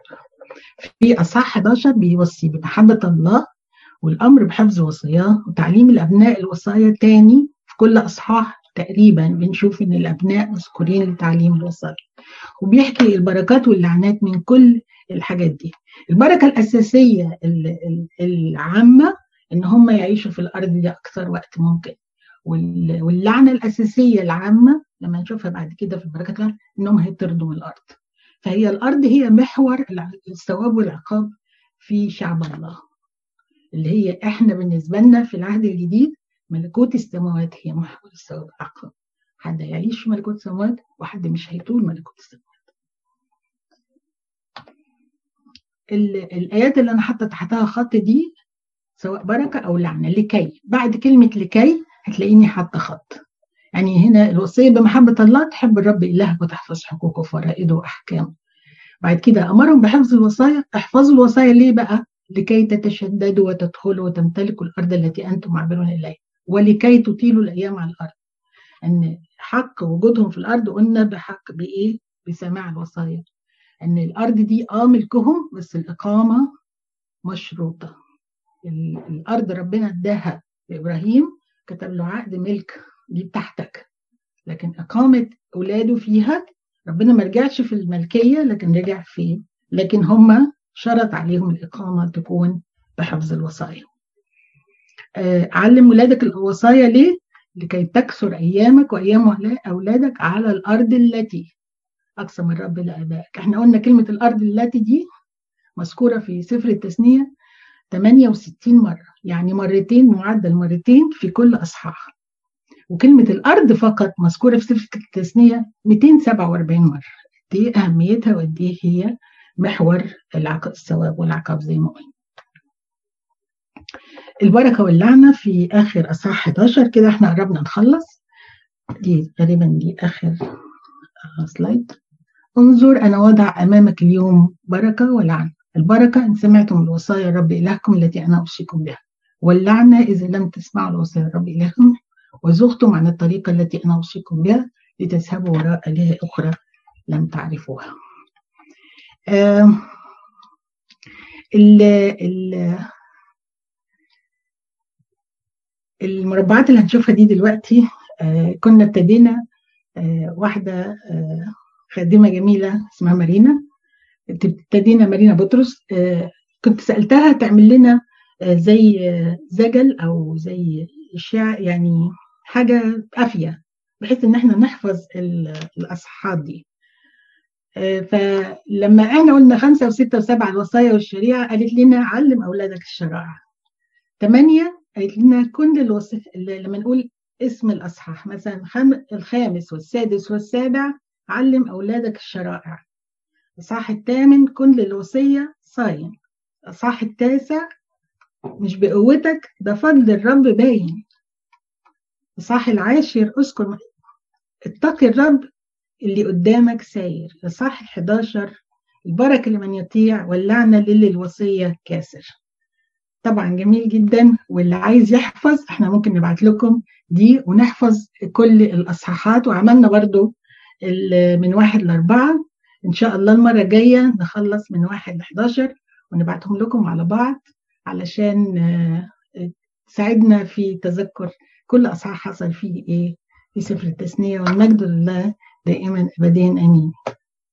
في أصحاح 11 بيوصي بمحبة الله والأمر بحفظ وصاياه وتعليم الأبناء الوصايا تاني في كل أصحاح تقريبا بنشوف إن الأبناء مذكورين لتعليم الوصايا. وبيحكي البركات واللعنات من كل الحاجات دي. البركة الأساسية العامة إن هم يعيشوا في الأرض دي أكثر وقت ممكن. واللعنة الأساسية العامة لما نشوفها بعد كده في البركات إنهم هيطردوا من الأرض. فهي الأرض هي محور الثواب والعقاب في شعب الله. اللي هي إحنا بالنسبة لنا في العهد الجديد ملكوت السماوات هي محور الثواب والعقاب حد هيعيش في ملكوت السماوات وحد مش هيطول ملكوت السماوات. الآيات اللي أنا حاطة تحتها خط دي سواء بركة أو لعنة لكي. بعد كلمة لكي هتلاقيني حاطة خط. يعني هنا الوصية بمحبة الله تحب الرب إلهك وتحفظ حقوقه وفرائده وأحكامه. بعد كده أمرهم بحفظ الوصايا احفظوا الوصايا ليه بقى؟ لكي تتشددوا وتدخلوا وتمتلكوا الأرض التي أنتم عابرون إليها ولكي تطيلوا الأيام على الأرض. أن حق وجودهم في الأرض قلنا بحق بإيه؟ بسماع الوصايا. أن الأرض دي آه ملكهم بس الإقامة مشروطة. الأرض ربنا اداها لإبراهيم كتب له عقد ملك دي بتاعتك. لكن إقامة أولاده فيها ربنا ما رجعش في الملكية لكن رجع في لكن هم شرط عليهم الإقامة تكون بحفظ الوصايا. علم ولادك الوصايا ليه؟ لكي تكثر أيامك وأيام أولادك على الأرض التي أقسم الرب لآبائك. إحنا قلنا كلمة الأرض التي دي مذكورة في سفر التثنية 68 مرة. يعني مرتين معدل مرتين في كل أصحاح. وكلمة الأرض فقط مذكورة في سفر التثنية 247 مرة. دي أهميتها وقد هي محور الثواب والعقاب زي ما قلنا. البركة واللعنة في آخر اصحاح 11 كده إحنا قربنا نخلص. دي غالبا دي آخر سلايد انظر أنا وضع أمامك اليوم بركة ولعنة. البركة إن سمعتم الوصايا رب إلهكم التي أنا أوصيكم بها. واللعنة إذا لم تسمعوا الوصايا رب إلهكم وزغتم عن الطريقة التي أنا أوصيكم بها لتذهبوا وراء آلهة أخرى لم تعرفوها. آه المربعات اللي هنشوفها دي دلوقتي آه كنا ابتدينا آه واحدة آه خادمة جميلة اسمها مارينا. ابتدينا مارينا بطرس كنت سألتها تعمل لنا زي زجل أو زي اشعاع يعني حاجة قافية بحيث إن إحنا نحفظ الاصحاحات دي. فلما إحنا قلنا خمسة وستة وسبعة الوصايا والشريعة قالت لنا علم أولادك الشرائع. ثمانيه قالت لنا كل الوصف لما نقول اسم الأصحاح مثلا الخامس والسادس والسابع علم أولادك الشرائع. الإصحاح الثامن كن للوصية صايم. الإصحاح التاسع مش بقوتك ده فضل الرب باين. الإصحاح العاشر أذكر اتقي الرب اللي قدامك ساير. الإصحاح الحداشر البركة لمن يطيع واللعنة للي الوصية كاسر. طبعا جميل جدا واللي عايز يحفظ إحنا ممكن نبعت لكم دي ونحفظ كل الأصحاحات. وعملنا برضو من واحد لأربعة. إن شاء الله المرة الجاية نخلص من واحد لحداشر ونبعتهم لكم على بعض علشان تساعدنا في تذكر كل أصحاح حصل فيه إيه في سفر التثنية والمجد لله. دائما أبدين آمين.